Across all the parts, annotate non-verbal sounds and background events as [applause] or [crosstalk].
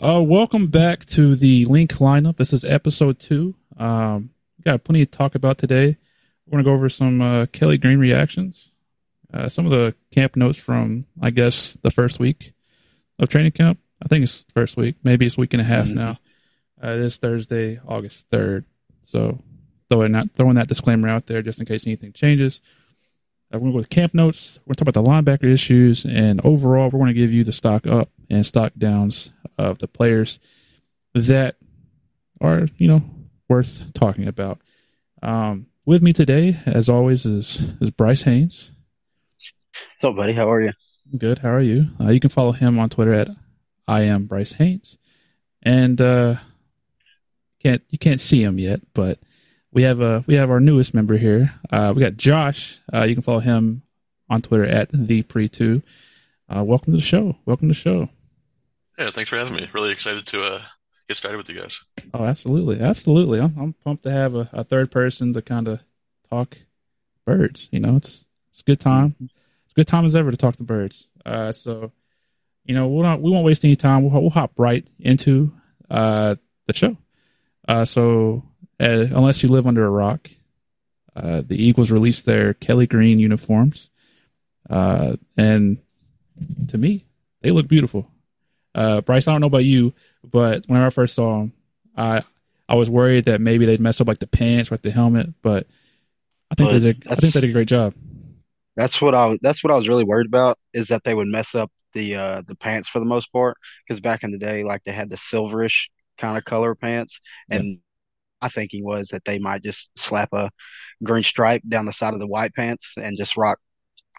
Uh, welcome back to the Linc lineup. This is episode two. Um, we got plenty to talk about today. We're going to go over some uh, Kelly Green reactions, uh, some of the camp notes from, I guess, the first week of training camp. I think it's the first week. Maybe it's week and a half Mhm. now. Uh, it is Thursday, August 3rd. So throwing that, throwing that disclaimer out there just in case anything changes. Uh, we're going to go with camp notes. We're going to talk about the linebacker issues. And overall, we're going to give you the stock up and stock downs of the players that are, you know, worth talking about. Um, with me today, as always, is is Bryce Haynes. What's up, buddy? How are you? Good. How are you? Uh, you can follow him on Twitter at I am Bryce Haynes, and uh, can't you can't see him yet, but we have a we have our newest member here. Uh, we got Josh. Uh, you can follow him on Twitter at the pre two. Uh, welcome to the show. Welcome to the show. Yeah, thanks for having me. Really excited to uh, get started with you guys. Oh, absolutely, absolutely. I'm I'm pumped to have a, a third person to kind of talk birds. You know, it's it's a good time. It's a good time as ever to talk to birds. Uh, so, you know, we'll not we won't waste any time. We'll we'll hop right into uh the show. Uh, so uh, unless you live under a rock, uh, the Eagles released their Kelly Green uniforms, and to me, they look beautiful. Uh, Bryce, I don't know about you, but whenever I first saw them, I I was worried that maybe they'd mess up like the pants or like the helmet, but I think Well, they did. I think they did a great job. That's what I was. That's what I was really worried about is that they would mess up the uh the pants for the most part. Because back in the day, like they had the silverish kind of color pants, and my thinking was that they might just slap a green stripe down the side of the white pants and just rock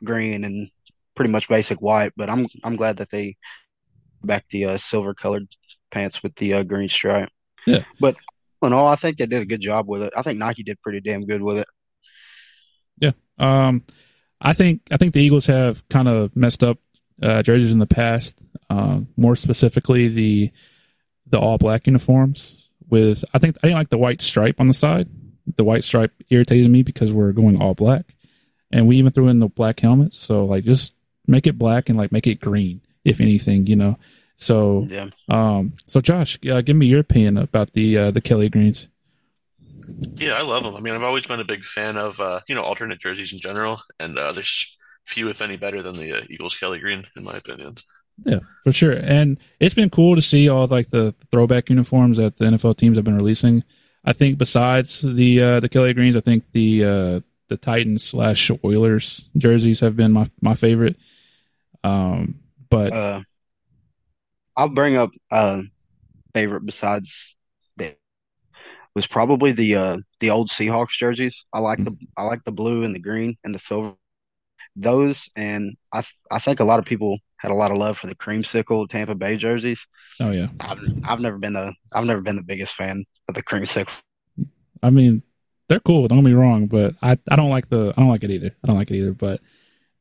green and pretty much basic white. But I'm I'm glad that they back the uh, silver colored pants with the uh, green stripe. Yeah. But all in all, I think they did a good job with it. I think Nike did pretty damn good with it. Yeah. Um, I think I think the Eagles have kind of messed up uh, jerseys in the past. Um, more specifically, the the all black uniforms with I think I didn't like the white stripe on the side. The white stripe irritated me because we're going all black, and we even threw in the black helmets. So like, just make it black and like make it green, if anything, you know. So Yeah. um, so Josh, uh, give me your opinion about the uh, the Kelly Greens. Yeah, I love them. I mean, I've always been a big fan of uh, you know alternate jerseys in general, and uh, there's few, if any, better than the uh, Eagles Kelly Green, in my opinion. Yeah, for sure. And it's been cool to see all like the throwback uniforms that the NFL teams have been releasing. I think besides the uh, the Kelly Greens, I think the uh, the Titans slash Oilers jerseys have been my my favorite. Um, but Uh, I'll bring up uh favorite besides that was probably the uh the old Seahawks jerseys. I like the I like the blue and the green and the silver. Those and I th- I think a lot of people had a lot of love for the creamsicle Tampa Bay jerseys. oh yeah, I've I've never been the I've never been the biggest fan of the creamsicle. I mean they're cool. Don't get me wrong, but I I don't like the I don't like it either. I don't like it either. But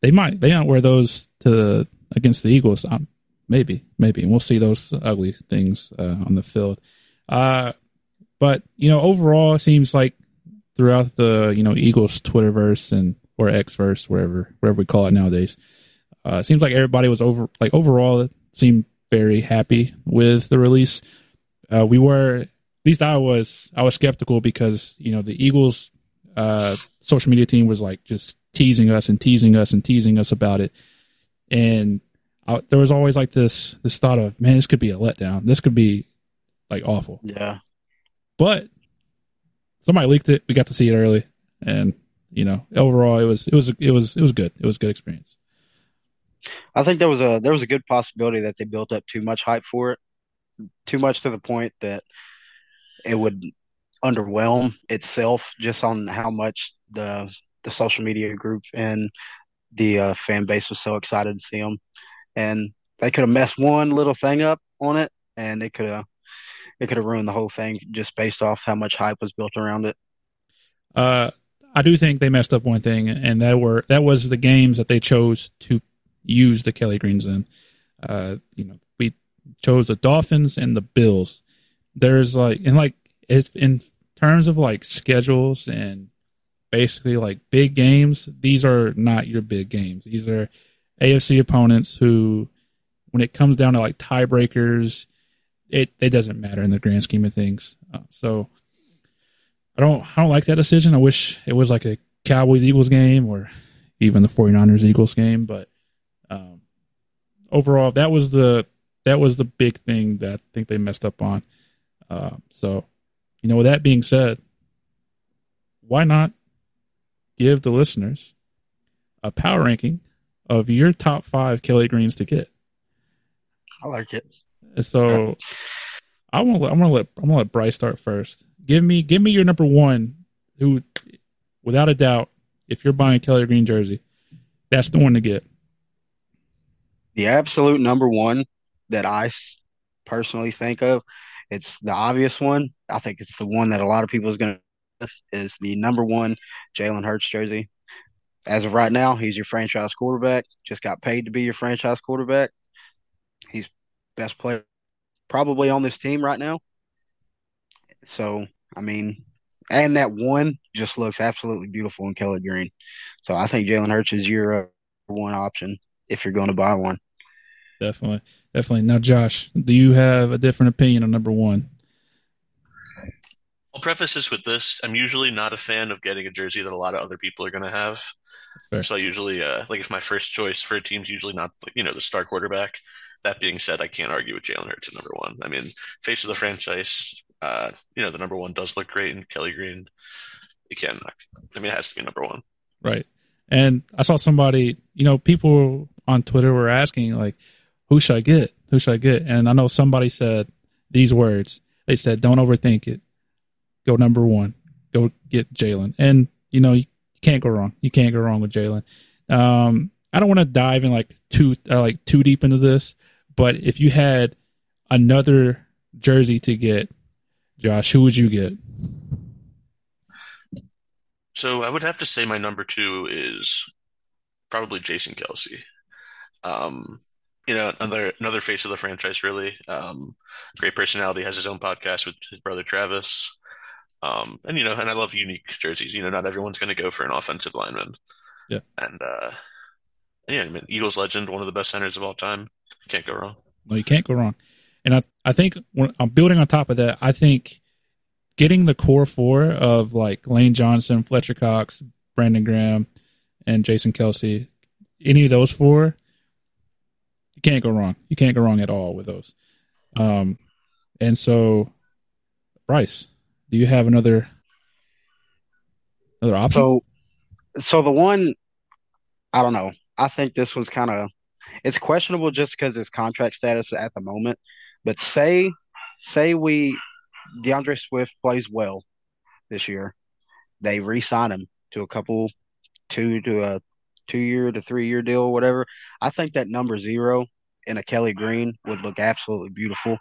they might they don't wear those to against the Eagles. Um, maybe maybe and we'll see those ugly things uh, on the field. Uh, but you know overall it seems like throughout the you know Eagles Twitterverse and or Xverse wherever wherever we call it nowadays, uh, it seems like everybody was over like overall it seemed very happy with the release. Uh, we were at least I was I was skeptical because you know the Eagles uh, social media team was like just teasing us and teasing us and teasing us about it, and I, there was always like this this thought of man this could be a letdown. This could be like awful. Yeah. but somebody leaked it. We got to see it early. And you know overall it was it was it was it was good. It was a good experience. I think there was a there was a good possibility that they built up too much hype for it, too much to the point that it would underwhelm itself just on how much the the social media group and the uh, fan base was so excited to see them, and they could have messed one little thing up on it, and it could have it could have ruined the whole thing just based off how much hype was built around it. Uh, I do think they messed up one thing, and that were that was the games that they chose to use the Kelly Greens in. Uh, you know, we chose the Dolphins and the Bills. There's like, and like, if in terms of like schedules and basically like big games, these are not your big games. These are AFC opponents who, when it comes down to like tiebreakers, it it doesn't matter in the grand scheme of things. Uh, so I don't I don't like that decision. I wish it was like a Cowboys Eagles game or even the 49ers Eagles game, but um, overall that was the that was the big thing that I think they messed up on. Uh, so, you know, with that being said, why not give the listeners a power ranking of your top five Kelly Greens to get? I like it. So I want I'm gonna let I'm gonna let Bryce start first. Give me give me your number one, who, without a doubt, if you're buying a Kelly Green jersey, that's the one to get. The absolute number one that I personally think of, it's the obvious one. I think it's the one that a lot of people is going to is the number one Jalen Hurts jersey. As of right now, he's your franchise quarterback. Just got paid to be your franchise quarterback. He's best player probably on this team right now. So, I mean, and that one just looks absolutely beautiful in Kelly Green. So I think Jalen Hurts is your uh, one option if you're going to buy one. Definitely, definitely. Now, Josh, do you have a different opinion on number one? I'll preface this with this: I'm usually not a fan of getting a jersey that a lot of other people are going to have. Fair. So I usually, uh, like, if my first choice for a team's usually not, you know, the star quarterback. That being said, I can't argue with Jalen Hurts at number one. I mean, face of the franchise, uh, you know, the number one does look great in Kelly Green. You can't, I mean, it has to be number one. Right. And I saw somebody, you know, people on Twitter were asking, like, who should I get? Who should I get? And I know somebody said these words. They said, don't overthink it. Go number one. Go get Jalen. And, you know, you can't go wrong. You can't go wrong with Jalen. Um, I don't want to dive in like too uh, like too deep into this, but if you had another jersey to get, Josh, who would you get? So I would have to say my number two is probably Jason Kelce. Um, you know, another another face of the franchise, really. Um, great personality, has his own podcast with his brother Travis. Um, and you know, and I love unique jerseys. You know, not everyone's going to go for an offensive lineman. Yeah. And uh, yeah, I mean, Eagles legend, one of the best centers of all time. Can't go wrong. No, you can't go wrong. And I, I think when I'm building on top of that, I think getting the core four of like Lane Johnson, Fletcher Cox, Brandon Graham, and Jason Kelce, any of those four, you can't go wrong. You can't go wrong at all with those. Um, and so, Bryce, do you have another another option? So, so the one, I don't know. I think this was kind of it's questionable just because his contract status at the moment. But say say we D'Andre Swift plays well this year, they re-sign him to a couple two to a two year to three year deal, or whatever. I think that number zero in a Kelly Green would look absolutely beautiful.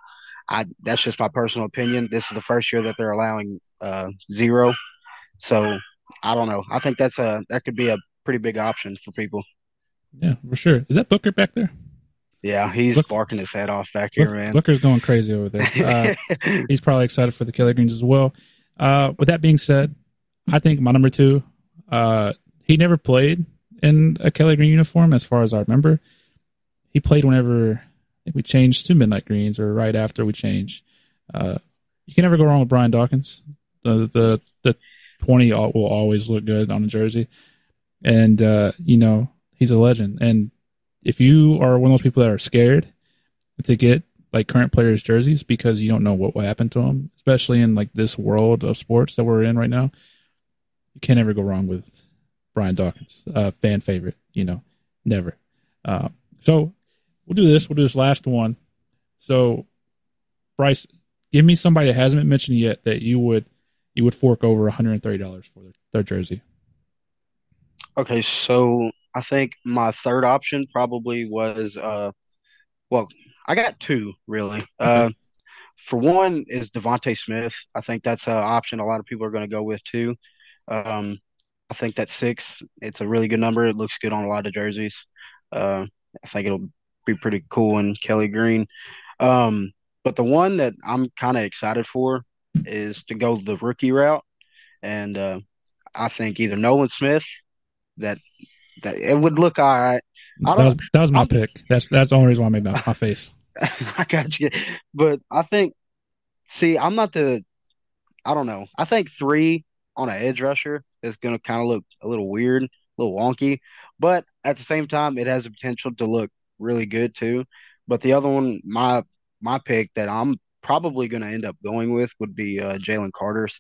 I that's just my personal opinion. This is the first year that they're allowing uh, zero, so I don't know. I think that's a that could be a pretty big option for people. Yeah, for sure. Is that Booker back there? Yeah, he's barking his head off back here, man. Booker's going crazy over there. [laughs] Uh, he's probably excited for the Kelly Greens as well. Uh, with that being said, I think my number two, uh, he never played in a Kelly Green uniform, as far as I remember. He played whenever we changed to midnight greens, or right after we changed. Uh, you can never go wrong with Brian Dawkins. The the the twenty will always look good on a jersey, and uh, you know he's a legend. And if you are one of those people that are scared to get like current players' jerseys because you don't know what will happen to them, especially in like this world of sports that we're in right now, you can't ever go wrong with Brian Dawkins, uh, fan favorite. You know, never. Uh, so we'll do this. We'll do this last one. So, Bryce, give me somebody that hasn't been mentioned yet that you would you would fork over one hundred and thirty dollars for their, their jersey. Okay, so I think my third option probably was uh well, I got two really. Uh for one is DeVonta Smith. I think that's an option a lot of people are going to go with too. Um I think that six, it's a really good number. It looks good on a lot of jerseys. Uh I think it'll be pretty cool in Kelly Green. Um but the one that I'm kind of excited for is to go the rookie route and uh I think either Nolan Smith that that it would look all right. That was, that was my I'm, pick. That's that's the only reason why I made my, my [laughs] face. I got you. But I think, see, I'm not the, I don't know. I think three on an edge rusher is going to kind of look a little weird, a little wonky. But at the same time, it has the potential to look really good too. But the other one, my my pick that I'm probably going to end up going with would be uh, Jalen Carter's.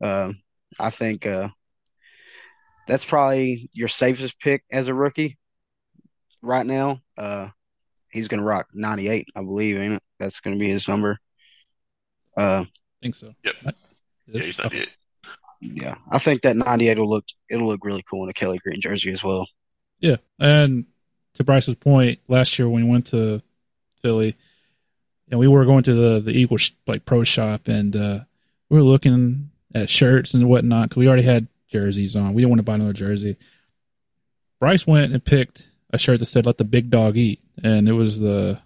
Uh, I think uh, that's probably your safest pick as a rookie right now. Uh, he's going to rock 98, I believe, ain't it? That's going to be his number. Uh, I think so. Yep. Yeah, he's 98. Yeah, I think that 98 will look it'll look really cool in a Kelly Green jersey as well. Yeah, and to Bryce's point, last year when we went to Philly, and we were going to the the Eagles like pro shop, and uh, we were looking at shirts and whatnot because we already had jerseys on. We didn't want to buy another jersey. Bryce went and picked a shirt that said "Let the big dog eat," and it was the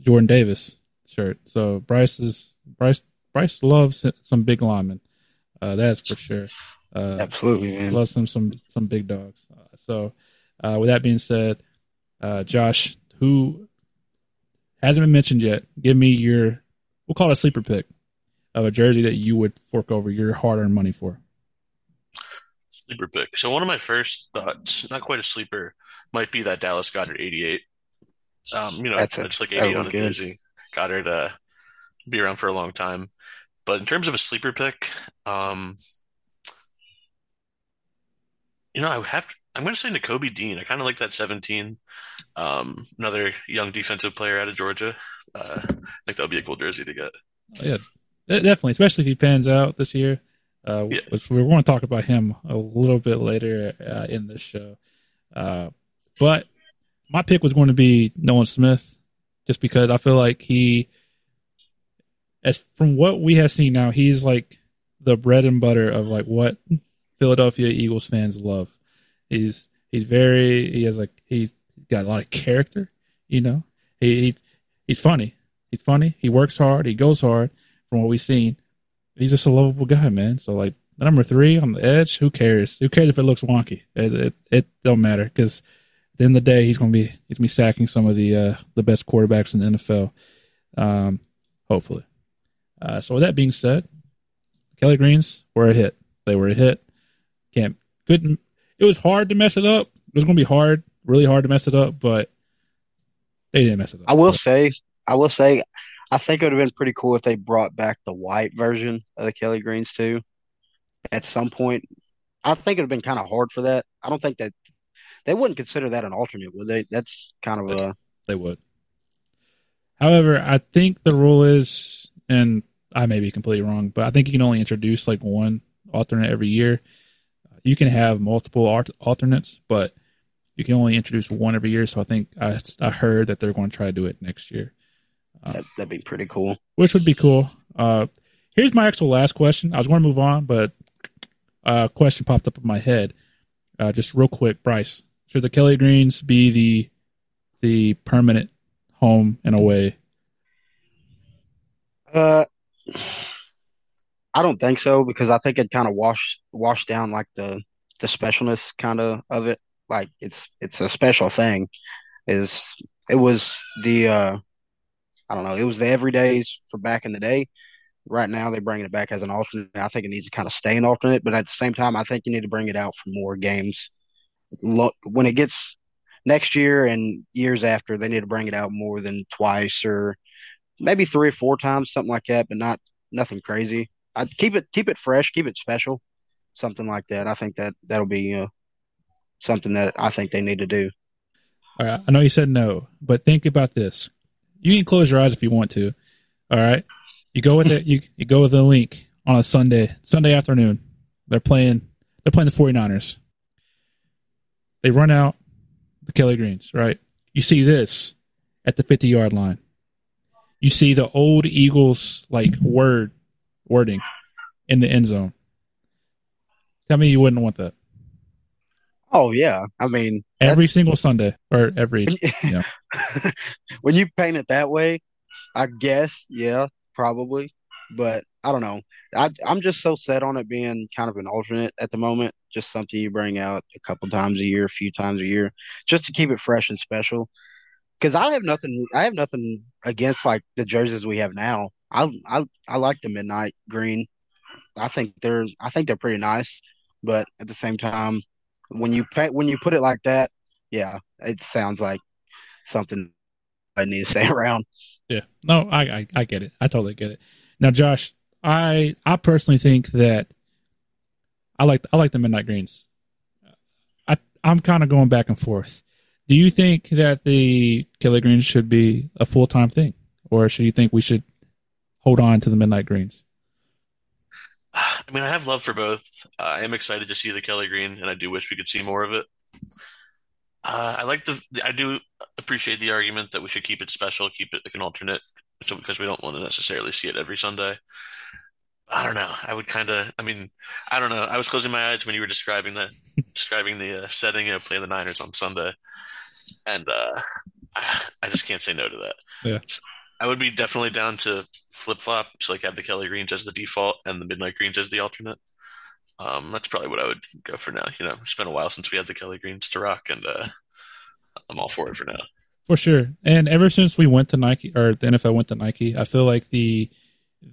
Jordan Davis shirt. So Bryce is Bryce Bryce loves some big linemen. Uh, that's for sure. Uh, Absolutely, man. Loves some some some big dogs. Uh, so, uh, with that being said, uh, Josh, who hasn't been mentioned yet, give me your we'll call it a sleeper pick of a jersey that you would fork over your hard earned money for. Sleeper pick. So one of my first thoughts, not quite a sleeper, might be that Dallas Goedert 88. Um, you know, That's it's like 88 on a jersey. Goedert uh, be around for a long time. But in terms of a sleeper pick, um, you know, I have to, I'm going to say Nakobe Dean. I kind of like that 17. Um, another young defensive player out of Georgia. Uh, I think that'll be a cool jersey to get. Oh, yeah, definitely, especially if he pans out this year. Uh, yeah. which we're going to talk about him a little bit later uh, in this show. Uh, but my pick was going to be Nolan Smith, just because I feel like he, as from what we have seen now, he's like the bread and butter of like what Philadelphia Eagles fans love. He's he's very he has like he's got a lot of character, you know. He, he he's funny. He's funny. He works hard. He goes hard. From what we've seen, he's just a lovable guy, man. So like number three on the edge, who cares? Who cares if it looks wonky? It it, it don't matter because at the end of the day, he's gonna be he's gonna be sacking some of the uh, the best quarterbacks in the NFL. Um, hopefully. Uh, so with that being said, Kelly Greens were a hit. They were a hit. Can't couldn't. It was hard to mess it up. It was gonna be hard, really hard to mess it up, but they didn't mess it up. I will so. say, I will say, I think it would have been pretty cool if they brought back the white version of the Kelly Greens too. At some point, I think it would have been kind of hard for that. I don't think that they wouldn't consider that an alternate, would they? That's kind of a they would. However, I think the rule is, and I may be completely wrong, but I think you can only introduce like one alternate every year. You can have multiple alternates, but you can only introduce one every year. So I think I, I heard that they're going to try to do it next year. That, would be pretty cool. Which would be cool. Uh, here's my actual last question. I was going to move on, but a question popped up in my head. Uh, just real quick, Bryce, should the Kelly Greens be the the permanent home and away? Uh, I don't think so because I think it kind of wash wash down like the the specialness kind of of it. Like it's it's a special thing. Is it was the uh I don't know. It was the everydays for back in the day. Right now, they're bringing it back as an alternate. I think it needs to kind of stay an alternate, but at the same time, I think you need to bring it out for more games. Look, when it gets next year and years after, they need to bring it out more than twice or maybe three or four times, something like that, but not nothing crazy. I keep it keep it fresh, keep it special, something like that. I think that that'll be uh, something that I think they need to do. All right, I know you said no, but think about this. You can close your eyes if you want to. All right. You go with it. You, you go with the Linc on a Sunday, Sunday afternoon. They're playing, they're playing the 49ers. They run out the Kelly Greens, right? You see this at the 50 yard line. You see the old Eagles like word wording in the end zone. Tell me you wouldn't want that. Oh yeah, I mean every single Sunday or every. yeah. [laughs] when you paint it that way, I guess yeah, probably, but I don't know. I I'm just so set on it being kind of an alternate at the moment. Just something you bring out a couple times a year, a few times a year, just to keep it fresh and special. because I have nothing. I have nothing against like the jerseys we have now. I I I like the midnight green. I think they're I think they're pretty nice, but at the same time, when you when you put it like that, yeah, it sounds like something I need to [laughs] stay around. Yeah, no, I, I I get it. I totally get it. Now, Josh, I I personally think that I like I like the midnight greens. I I'm kind of going back and forth. Do you think that the Kelly greens should be a full time thing, or should you think we should hold on to the midnight greens? [sighs] I mean, I have love for both. Uh, I am excited to see the Kelly green, and I do wish we could see more of it. Uh, I like the. I do appreciate the argument that we should keep it special, keep it like an alternate, so because we don't want to necessarily see it every Sunday. I don't know. I would kind of. I mean, I don't know. I was closing my eyes when you were describing the [laughs] describing the uh, setting of play the Niners on Sunday, and uh, [sighs] I just can't say no to that. Yeah. So I would be definitely down to flip flop, so like have the Kelly greens as the default and the midnight greens as the alternate. Um, that's probably what I would go for now. You know, it's been a while since we had the Kelly greens to rock, and uh, I'm all for it for now. For sure. And ever since we went to Nike or the NFL went to Nike, I feel like the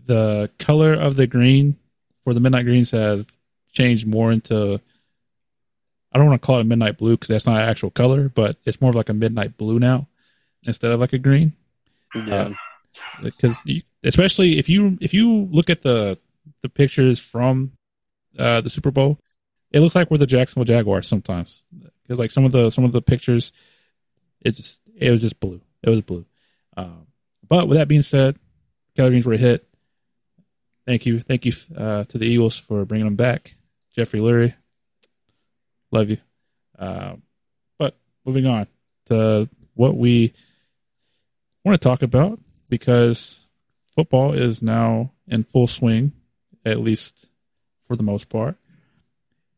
the color of the green for the midnight greens have changed more into I don't want to call it a midnight blue because that's not an actual color, but it's more of like a midnight blue now instead of like a green. Yeah. Uh, because especially if you if you look at the the pictures from uh, the Super Bowl, it looks like we're the Jacksonville Jaguars sometimes. Cause like some of the some of the pictures, it's just, it was just blue. It was blue. Um, but with that being said, Greens were a hit. Thank you, thank you uh, to the Eagles for bringing them back. Jeffrey Lurie, love you. Uh, but moving on to what we want to talk about because football is now in full swing, at least for the most part.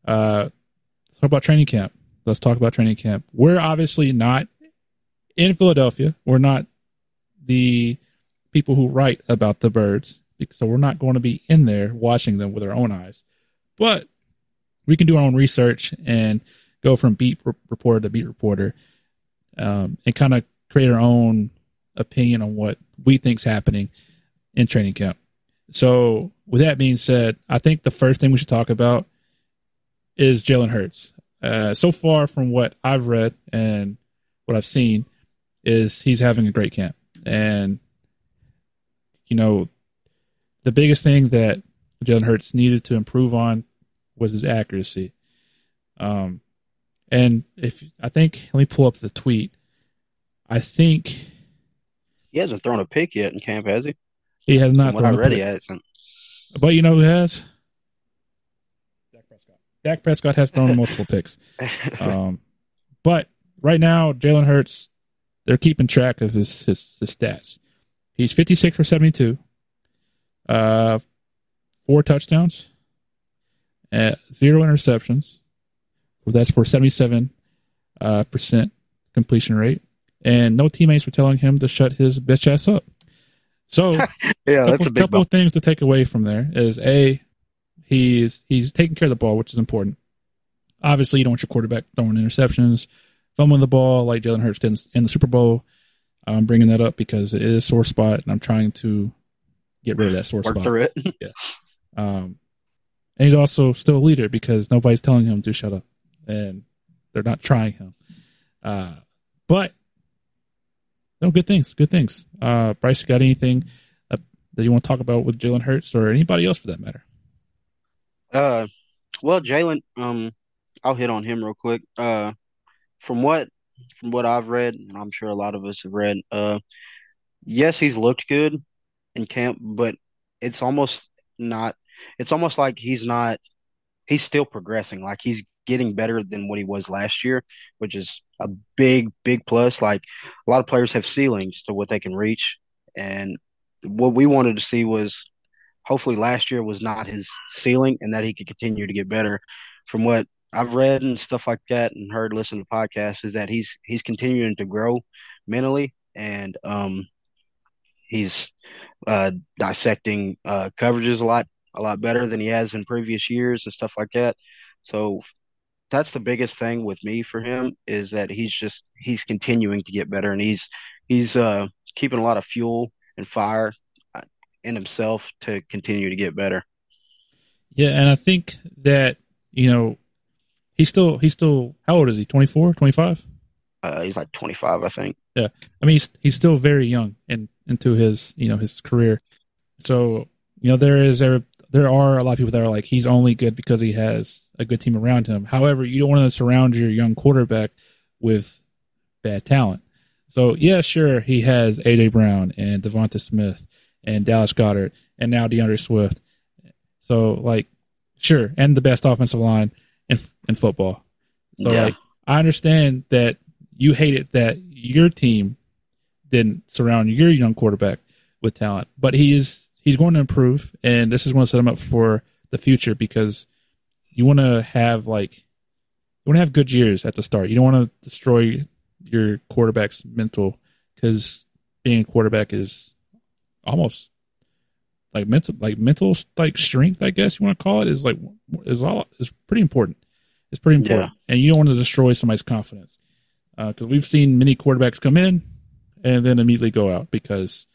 Uh, let's talk about training camp. Let's talk about training camp. We're obviously not in Philadelphia. We're not the people who write about the birds, so we're not going to be in there watching them with our own eyes. But we can do our own research and go from beat reporter to beat reporter, um, and kind of create our own opinion on what we think's happening in training camp. So, with that being said, I think the first thing we should talk about is Jalen Hurts. Uh, so far, from what I've read and what I've seen, is he's having a great camp. And you know, the biggest thing that Jalen Hurts needed to improve on was his accuracy. Um, and if I think, let me pull up the tweet. I think he hasn't thrown a pick yet in camp, has he? He has not. From what I read, he hasn't. But you know who has? Dak Prescott. Dak Prescott has thrown multiple picks. [laughs] Um, but right now, Jalen Hurts, they're keeping track of his, his, his stats. He's 56 for 72, uh, four touchdowns, uh, zero interceptions. That's for 77 uh, percent completion rate and no teammates were telling him to shut his bitch ass up. So [laughs] yeah, couple, that's a big couple of things to take away from there is a he's he's taking care of the ball, which is important. Obviously, you don't want your quarterback throwing interceptions, fumbling the ball like Jalen Hurts did in the Super Bowl. I'm bringing that up because it is a sore spot, and I'm trying to get rid of that sore Work spot. through it. [laughs] yeah. Um, and he's also still a leader because nobody's telling him to shut up, and they're not trying him. Uh, but no, good things. Good things. Uh, Bryce, you got anything uh, that you want to talk about with Jalen Hurts or anybody else for that matter? Uh, well, Jalen, um, I'll hit on him real quick. Uh, from what from what I've read, and I'm sure a lot of us have read, uh, yes, he's looked good in camp, but it's almost not. It's almost like he's not. He's still progressing. Like he's getting better than what he was last year, which is a big, big plus. Like a lot of players have ceilings to what they can reach. And what we wanted to see was hopefully last year was not his ceiling and that he could continue to get better. From what I've read and stuff like that and heard listen to podcasts is that he's he's continuing to grow mentally and um he's uh dissecting uh coverages a lot a lot better than he has in previous years and stuff like that. So that's the biggest thing with me for him is that he's just he's continuing to get better and he's he's uh keeping a lot of fuel and fire uh, in himself to continue to get better. Yeah, and I think that you know he's still he's still how old is he? 24 25 uh, he's like 25 i think. Yeah i mean he's, he's still very young and into his you know his career. So you know there is there there are a lot of people that are like he's only good because he has a good team around him however you don't want to surround your young quarterback with bad talent so yeah sure he has aj brown and devonta smith and dallas Goedert and now d'andre swift so like sure and the best offensive line in in football. So yeah. like I understand that you hate it that your team didn't surround your young quarterback with talent, but he is he's going to improve, and this is going to set him up for the future because you want to have like you want to have good years at the start. You don't want to destroy your quarterback's mental because being a quarterback is almost like mental like mental like strength i guess you want to call it is like is all is pretty important it's pretty important yeah. and you don't want to destroy somebody's confidence because uh, we've seen many quarterbacks come in and then immediately go out because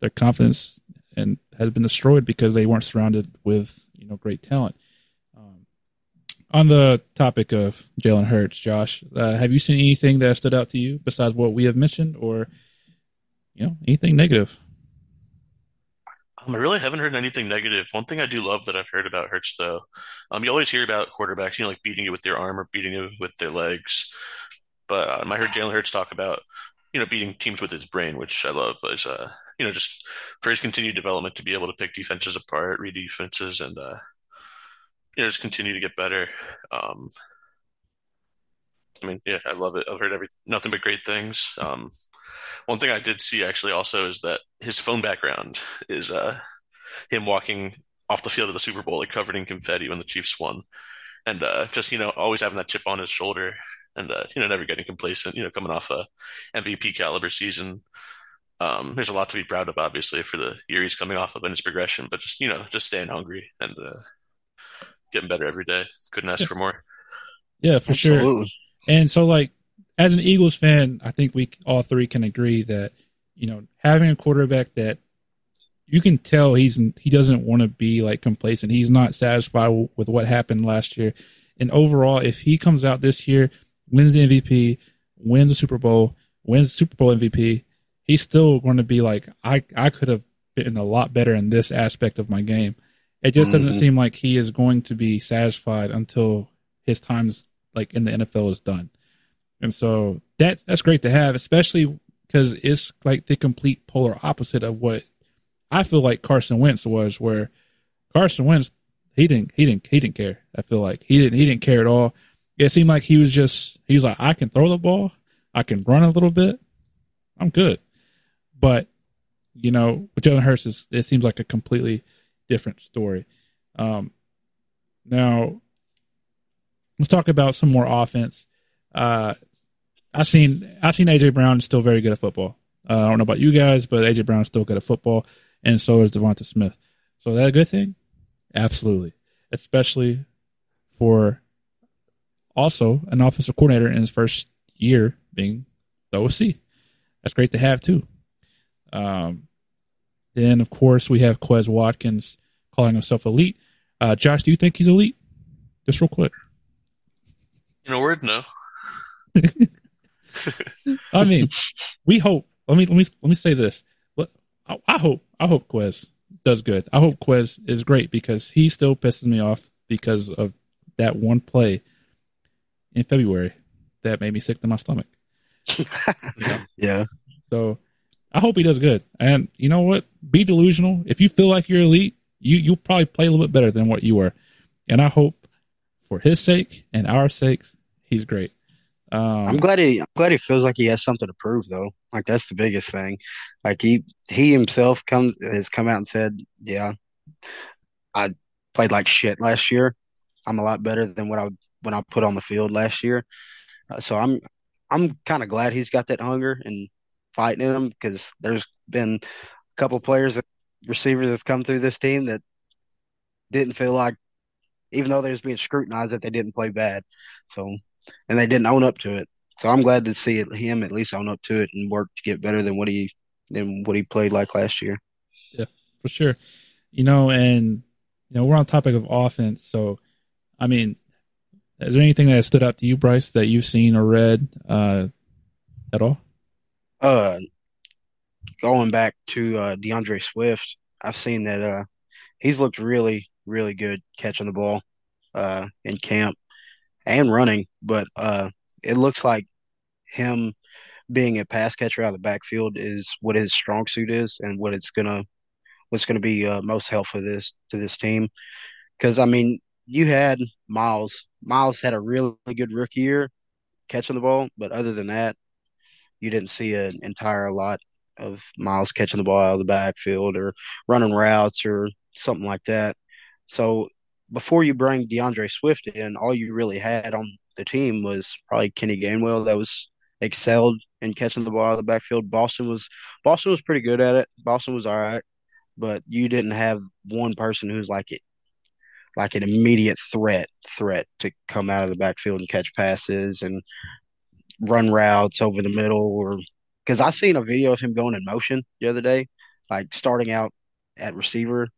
their confidence and has been destroyed because they weren't surrounded with you know great talent um, on the topic of Jalen Hurts, Josh, uh, have you seen anything that stood out to you besides what we have mentioned, or you know anything negative? Um, I really haven't heard anything negative. One thing I do love that I've heard about Hurts, though, um, you always hear about quarterbacks, you know, like beating you with their arm or beating you with their legs. But um, I heard Jalen Hurts talk about, you know, beating teams with his brain, which I love. Is uh, you know, just for his continued development to be able to pick defenses apart, read defenses, and uh, you know, just continue to get better. Um, I mean, yeah, I love it. I've heard every nothing but great things. Um, one thing I did see actually also is that his phone background is uh, him walking off the field of the Super Bowl, like covered in confetti when the Chiefs won, and uh, just you know always having that chip on his shoulder, and uh, you know never getting complacent. You know, coming off a MVP caliber season. Um, there's a lot to be proud of, obviously, for the year he's coming off of and his progression, but just you know, just staying hungry and uh, getting better every day. Couldn't ask for more. Yeah, for Absolutely. sure. And so, like, as an Eagles fan, I think we all three can agree that you know having a quarterback that you can tell he's he doesn't want to be like complacent. He's not satisfied with what happened last year. And overall, if he comes out this year, wins the MVP, wins the Super Bowl, wins the Super Bowl MVP, he's still going to be like, I I could have been a lot better in this aspect of my game. It just mm-hmm. doesn't seem like he is going to be satisfied until his time's like in the NFL is done. And so that that's great to have, especially because it's like the complete polar opposite of what I feel like Carson Wentz was, where Carson Wentz he didn't he didn't he didn't care. I feel like he didn't he didn't care at all. It seemed like he was just he was like I can throw the ball, I can run a little bit, I'm good. But you know, with Jalen Hurts, is, it seems like a completely different story. Um, now, let's talk about some more offense. Uh, I've seen I've seen AJ Brown is still very good at football. Uh, I don't know about you guys, but AJ Brown is still good at football, and so is Devonta Smith. So is that a good thing? Absolutely, especially for also an offensive coordinator in his first year being the OC. That's great to have too. Um, then of course we have Quez Watkins calling himself elite. Uh, Josh, do you think he's elite? Just real quick. In a word, no. [laughs] I mean, we hope. Let me let me let me say this. I, I hope I hope Quez does good. I hope Quez is great because he still pisses me off because of that one play in February that made me sick to my stomach. [laughs] Yeah. So I hope he does good. And you know what? Be delusional. If you feel like you're elite, you you'll probably play a little bit better than what you were. And I hope for his sake and our sakes, he's great. Um, I'm glad he I'm glad he feels like he has something to prove though. Like that's the biggest thing. Like he he himself comes has come out and said, "Yeah, I played like shit last year. I'm a lot better than what I when I put on the field last year." Uh, so I'm I'm kind of glad he's got that hunger and fighting in him because there's been a couple players, receivers that's come through this team that didn't feel like even though they was being scrutinized that they didn't play bad. So, and they didn't own up to it. So I'm glad to see him at least own up to it and work to get better than what he than what he played like last year. Yeah, for sure. You know, and you know we're on topic of offense, so I mean, is there anything that stood out to you, Bryce, that you've seen or read uh, at all? Uh, going back to uh, D'Andre Swift, I've seen that uh, he's looked really, really good catching the ball uh, in camp and running, but uh, it looks like him being a pass catcher out of the backfield is what his strong suit is and what it's gonna what's gonna be uh, most helpful this to this team. Because I mean, you had Miles. Miles had a really good rookie year catching the ball, but other than that, you didn't see an entire lot of Miles catching the ball out of the backfield or running routes or something like that. So before you bring DeAndre Swift in, all you really had on the team was probably Kenny Gainwell that was excelled in catching the ball out of the backfield. Boston was Boston was pretty good at it. Boston was all right, but you didn't have one person who's like it like an immediate threat threat to come out of the backfield and catch passes and run routes over the middle or because I seen a video of him going in motion the other day, like starting out at receiver,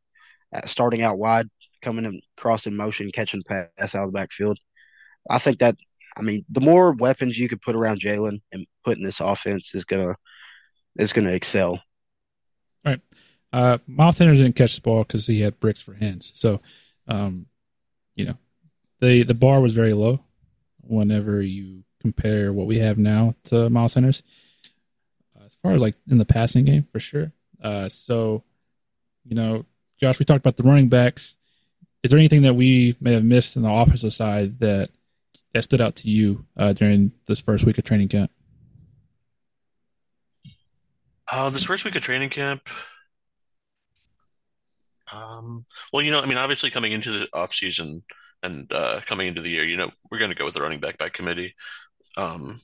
at starting out wide, coming across in motion, catching pass out of the backfield. I think that I mean the more weapons you could put around Jalen and put in this offense is gonna is gonna excel. Right. Uh, Miles Sanders didn't catch the ball because he had bricks for hands. So um, you know, the the bar was very low whenever you compare what we have now to Miles Sanders. Uh, as far as like in the passing game, for sure. Uh, so, you know, Josh, we talked about the running backs. Is there anything that we may have missed in the offensive side that that stood out to you uh, during this first week of training camp? Uh, this first week of training camp, um, well, you know, I mean, obviously coming into the off season and uh, coming into the year, you know, we're going to go with the running back by committee. Um,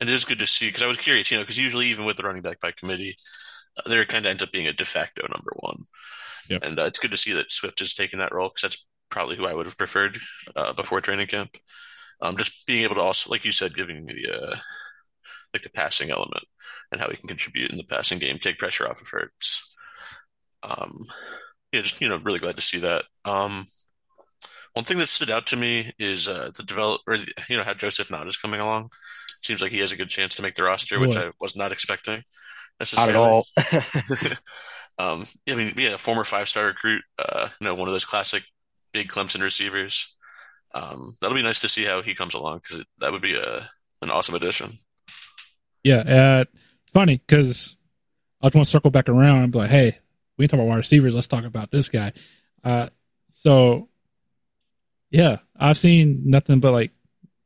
and it is good to see because I was curious, you know, because usually even with the running back by committee, uh, there kind of ends up being a de facto number one. Yep. And uh, it's good to see that Swift has taken that role because that's probably who I would have preferred uh, before training camp. Um, just being able to also, like you said, giving me the uh, like the passing element and how he can contribute in the passing game, take pressure off of Hurts. Um, yeah, just you know, really glad to see that. Um, one thing that stood out to me is uh, the develop, or you know, how Joseph Ngata is coming along. Seems like he has a good chance to make the roster, which I was not expecting. Not at all. [laughs] [laughs] um, I mean, yeah, former five-star recruit. Uh, you know, one of those classic big Clemson receivers. Um, that'll be nice to see how he comes along because that would be a an awesome addition. Yeah, uh, it's funny because I just want to circle back around and be like, hey, we can talk about wide receivers. Let's talk about this guy. Uh, so, yeah, I've seen nothing but like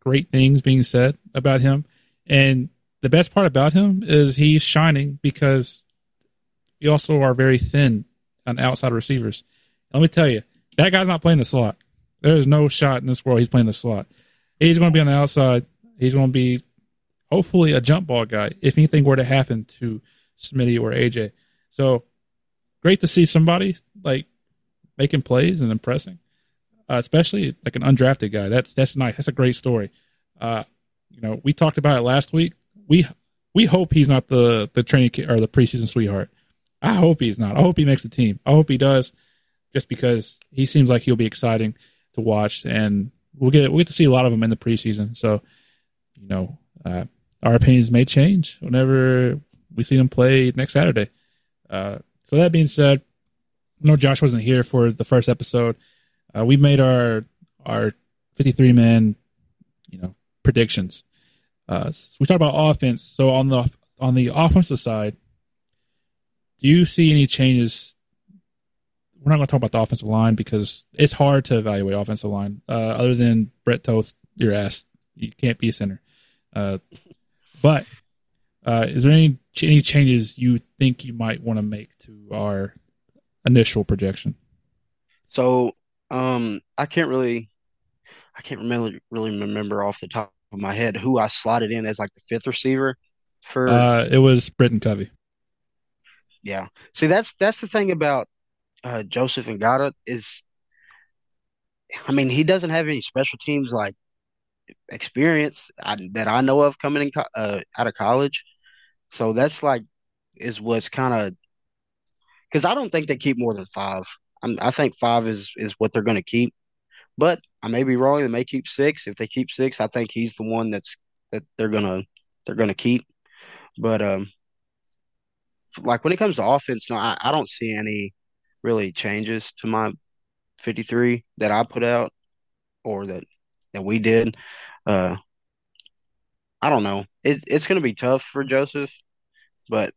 great things being said about him. And the best part about him is he's shining because we also are very thin on outside receivers. Let me tell you, that guy's not playing the slot. There is no shot in this world he's playing the slot. He's going to be on the outside. He's going to be hopefully a jump ball guy if anything were to happen to Smitty or AJ. So great to see somebody like making plays and impressing, uh, especially like an undrafted guy. That's that's nice. That's a great story. Uh, you know, we talked about it last week. We we hope he's not the the training or the preseason sweetheart. I hope he's not. I hope he makes the team. I hope he does, just because he seems like he'll be exciting to watch, and we'll get we'll get to see a lot of them in the preseason. So, you know, uh, our opinions may change whenever we see them play next Saturday. Uh, so that being said, I know Josh wasn't here for the first episode. Uh, we made our our 53 man, you know, predictions. Uh, so we talked about offense. So on the on the offensive side, do you see any changes? We're not going to talk about the offensive line because it's hard to evaluate offensive line. Uh, other than Brett Toth, your ass, you can't be a center. Uh, but uh, is there any any changes you think you might want to make to our initial projection? So, um, I can't really, I can't remember really remember off the top of my head who I slotted in as like the fifth receiver for. Uh, it was Britton Covey. Yeah. See, that's that's the thing about uh, Joseph Ngata is I mean, he doesn't have any special teams like experience I, that I know of coming in uh, out of college. So that's like is what's kind of because I don't think they keep more than five. I'm, i think five is is what they're going to keep, but I may be wrong. They may keep six. If they keep six, I think he's the one that's that they're gonna they're gonna keep. But um, like when it comes to offense, no, I, I don't see any really changes to my 53 that I put out or that that we did. Uh, I don't know. It, it's going to be tough for Joseph, but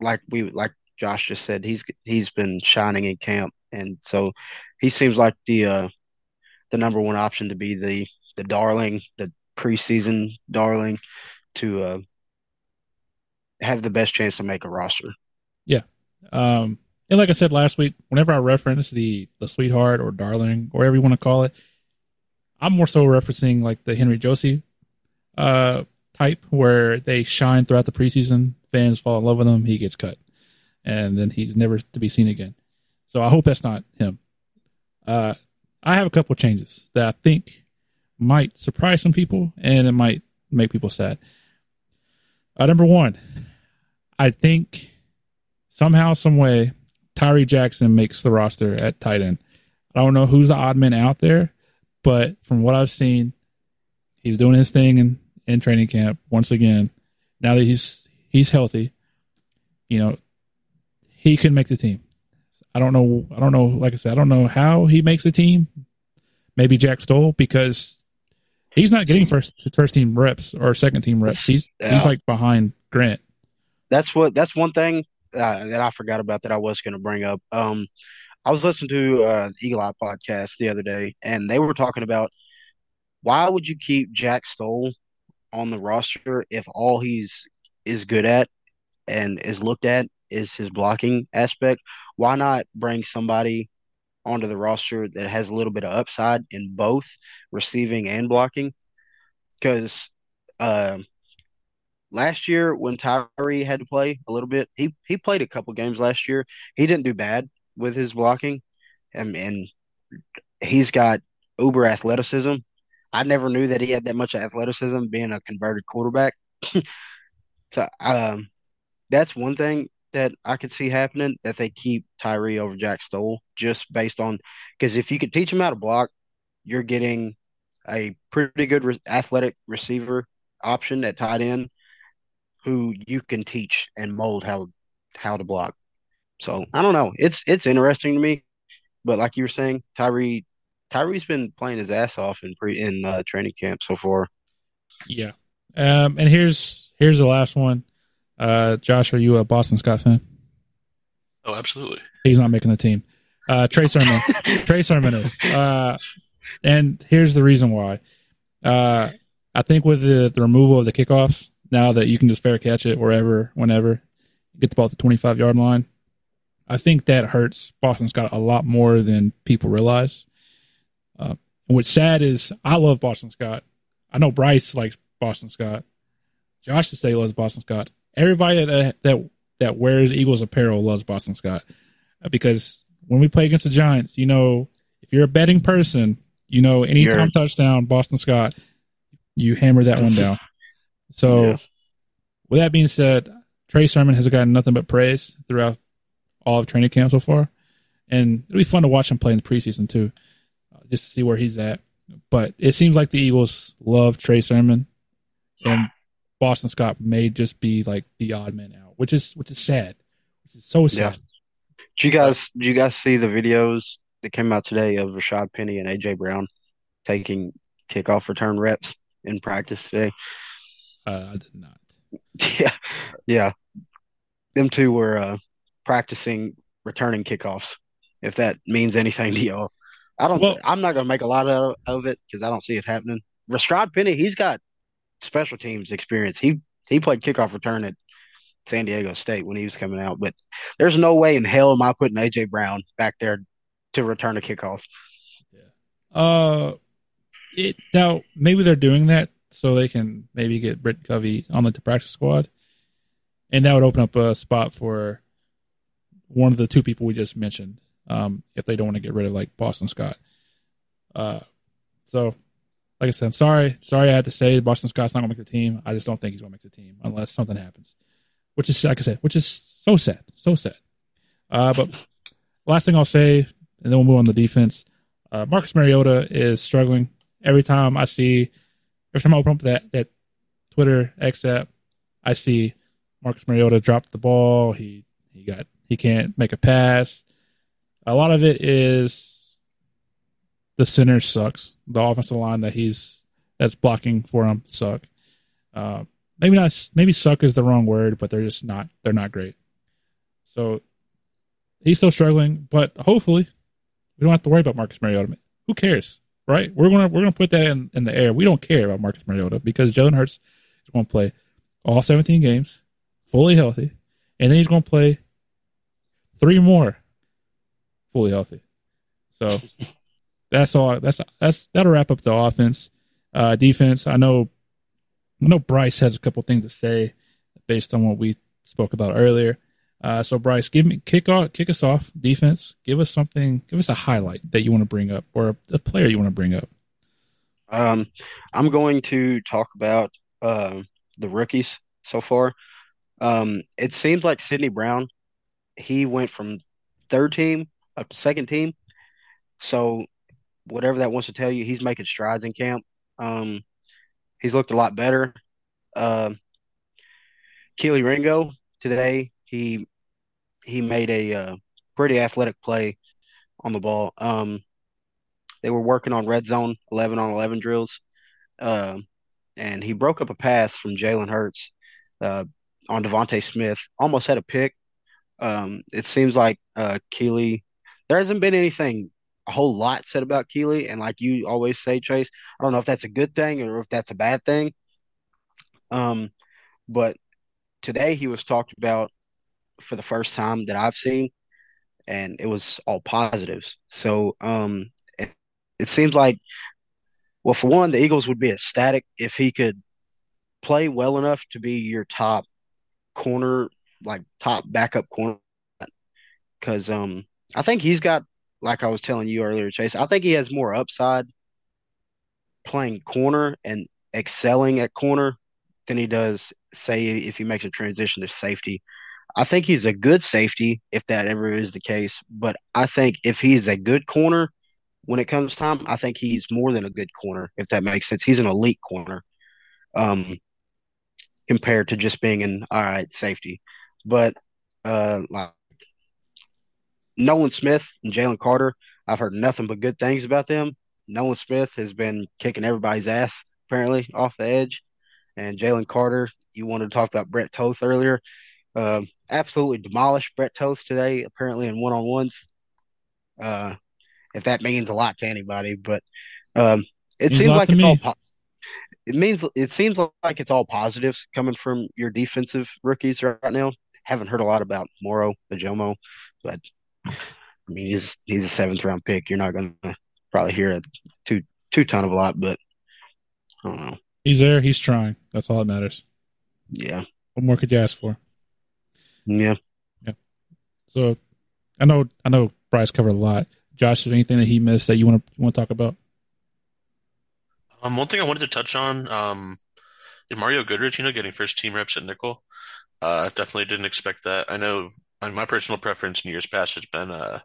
like we like Josh just said, he's he's been shining in camp, and so he seems like the uh, the number one option to be the the darling, the preseason darling, to uh, have the best chance to make a roster. Yeah, um, and like I said last week, whenever I reference the the sweetheart or darling or whatever you want to call it, I'm more so referencing like the Henry Josey uh, type where they shine throughout the preseason. Fans fall in love with him. He gets cut, and then he's never to be seen again. So I hope that's not him. Uh, I have a couple changes that I think might surprise some people, and it might make people sad. Uh, number one, I think somehow, some way, Tyree Jackson makes the roster at tight end. I don't know who's the odd man out there, but from what I've seen, he's doing his thing in, in training camp once again. Now that he's he's healthy, you know, he could make the team. I don't know. I don't know. Like I said, I don't know how he makes the team. Maybe Jack Stoll because he's not getting first first team reps or second team reps. He's yeah. he's like behind Grant. That's what. That's one thing uh, that I forgot about that I was going to bring up. Um, I was listening to uh, the Eagle Eye podcast the other day, and they were talking about why would you keep Jack Stoll on the roster if all he's is good at and is looked at is his blocking aspect? Why not bring somebody onto the roster that has a little bit of upside in both receiving and blocking? Because uh, last year when Tyree had to play a little bit, he he played a couple games last year. He didn't do bad with his blocking, and, and he's got uber athleticism. I never knew that he had that much athleticism being a converted quarterback. [laughs] so um, that's one thing that I could see happening that they keep Tyree over Jack Stoll just based on because if you could teach him how to block, you're getting a pretty good re- athletic receiver option at tight end who you can teach and mold how how to block. So I don't know. It's it's interesting to me, but like you were saying, Tyree Tyree's been playing his ass off in pre in uh, training camp so far. Yeah. Um, and here's here's the last one. Uh, Josh, are you a Boston Scott fan? Oh, absolutely. He's not making the team. Uh, Trey Sermon. [laughs] Trey Sermon is. Uh, and here's the reason why. Uh, I think with the, the removal of the kickoffs, now that you can just fair catch it wherever, whenever, get the ball to the 25 yard line. I think that hurts Boston Scott a lot more than people realize. Uh, what's sad is I love Boston Scott. I know Bryce likes Boston Scott. Josh to say loves Boston Scott. Everybody that that that wears Eagles apparel loves Boston Scott uh, because when we play against the Giants, you know, if you're a betting person, you know, anytime touchdown, Boston Scott, you hammer that one down. [laughs] So, yeah. with that being said, Trey Sermon has gotten nothing but praise throughout all of training camp so far, and it'll be fun to watch him play in the preseason too, uh, just to see where he's at. But it seems like the Eagles love Trey Sermon, and Boston Scott may just be like the odd man out, which is which is sad, which is so sad. Yeah. Did you guys did you guys see the videos that came out today of Rashad Penny and AJ Brown taking kickoff return reps in practice today? Uh, I did not. [laughs] Yeah, yeah. Them two were uh, practicing returning kickoffs. If that means anything to y'all, I don't. Well, I'm not going to make a lot of, of it because I don't see it happening. Rashad Penny, he's got special teams experience. He he played kickoff return at San Diego State when he was coming out, but there's no way in hell am I putting AJ Brown back there to return a kickoff. Yeah. Uh, it now maybe they're doing that so they can maybe get Britt Covey on the practice squad, and that would open up a spot for one of the two people we just mentioned. Um, if they don't want to get rid of like Boston Scott, Uh, so, like I said, I'm sorry. Sorry I had to say Boston Scott's not going to make the team. I just don't think he's going to make the team unless something happens, which is, like I said, which is so sad. So sad. Uh, but last thing I'll say, and then we'll move on to defense. Uh, Marcus Mariota is struggling. Every time I see, every time I open up that, that Twitter X app, I see Marcus Mariota dropped the ball. He he got he can't make a pass. A lot of it is the center sucks. The offensive line that he's that's blocking for him suck. Uh, maybe not. Maybe suck is the wrong word, but they're just not. They're not great. So he's still struggling, but hopefully we don't have to worry about Marcus Mariota. Who cares, right? We're gonna we're gonna put that in, in the air. We don't care about Marcus Mariota because Jalen Hurts is going to play all 17 games, fully healthy, and then he's going to play three more fully healthy. So that's all. That's that's that'll wrap up the offense, uh, defense. I know, I know Bryce has a couple things to say based on what we spoke about earlier. Uh, so Bryce, give me kick off, kick us off defense. Give us something. Give us a highlight that you want to bring up, or a, a player you want to bring up. Um, I'm going to talk about uh, the rookies so far. Um, it seems like Sydney Brown, he went from third team up to second team. So whatever that wants to tell you, he's making strides in camp. Um, he's looked a lot better. Uh, Kelee Ringo today, he he made a uh, pretty athletic play on the ball. Um, they were working on red zone 11 on 11 drills. Uh, and he broke up a pass from Jalen Hurts uh, on DeVonta Smith. Almost had a pick. Um, it seems like uh, Kelee. There hasn't been anything a whole lot said about Kelee, and like you always say, Chase, I don't know if that's a good thing or if that's a bad thing. Um, but today he was talked about for the first time that I've seen, and it was all positives. So um, it, it seems like, well, for one, the Eagles would be ecstatic if he could play well enough to be your top corner, like top backup corner. Because um, I think he's got, like I was telling you earlier, Chase, I think he has more upside playing corner and excelling at corner than he does, say, if he makes a transition to safety. I think he's a good safety if that ever is the case. But I think if he's a good corner when it comes time, I think he's more than a good corner, if that makes sense. He's an elite corner. Um, compared to just being an all right safety. But uh, like Nolan Smith and Jalen Carter, I've heard nothing but good things about them. Nolan Smith has been kicking everybody's ass apparently off the edge, and Jalen Carter. You wanted to talk about Brett Toth earlier. Uh, absolutely demolished Brett Toth today, apparently in one on ones. Uh, if that means a lot to anybody, but um, it means seems like it's me. all po- it means it seems like it's all positives coming from your defensive rookies right now. Haven't heard a lot about Moro Ojomo, but I mean he's he's a seventh round pick. You're not going to probably hear a two two ton of a lot, but I don't know. He's there. He's trying. That's all that matters. Yeah. What more could you ask for? Yeah. Yeah. So, I know I know Bryce covered a lot. Josh, is there anything that he missed that you want to you want to talk about? Um, one thing I wanted to touch on, um, Mario Goodrich, you know, getting first team reps at nickel. Uh, definitely didn't expect that. I know I mean, my personal preference in years past has been uh,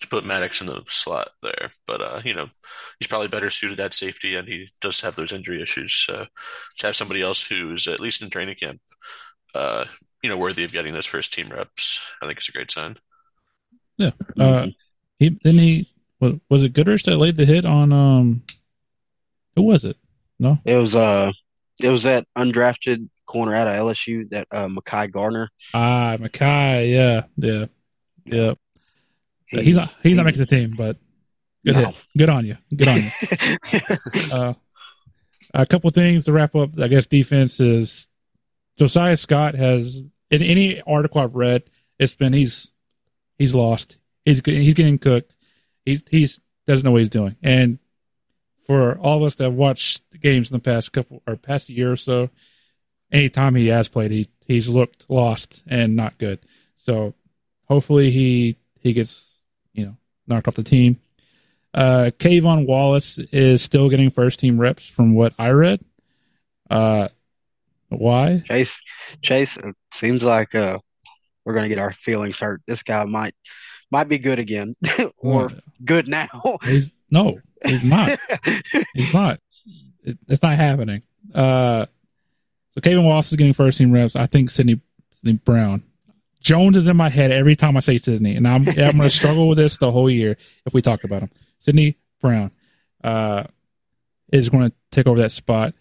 to put Maddox in the slot there, but uh, you know, he's probably better suited at safety, and he does have those injury issues. So to have somebody else who's at least in training camp, uh, you know, worthy of getting those first team reps, I think it's a great sign. Yeah. Uh, he then he was it Goodrich that laid the hit on um who was it? No, it was uh, it was that undrafted corner out of LSU, that uh, Mekhi Garner. Ah, Mekhi, yeah, yeah, yeah. He, he's not he's he, not making the team, but good no. Good on you. Good on you. [laughs] uh, a couple things to wrap up. I guess defense is Josiah Scott has in any article I've read, it's been he's he's lost. He's he's getting cooked. He's he's doesn't know what he's doing, and for all of us that have watched the games in the past couple or past year or so, anytime he has played, he he's looked lost and not good. So hopefully he he gets you know knocked off the team. Uh, K'Von Wallace is still getting first team reps from what I read. Uh, why? Chase, Chase, it seems like uh, we're gonna get our feelings hurt. This guy might might be good again, [laughs] or good now. he's no, he's not. [laughs] he's not. It, it's not happening. Uh, so K'Von Wallace is getting first team reps. I think Sydney, Sydney Brown. Jones is in my head every time I say Sydney, and I'm I'm going [laughs] to struggle with this the whole year if we talk about him. Sydney Brown uh, is going to take over that spot,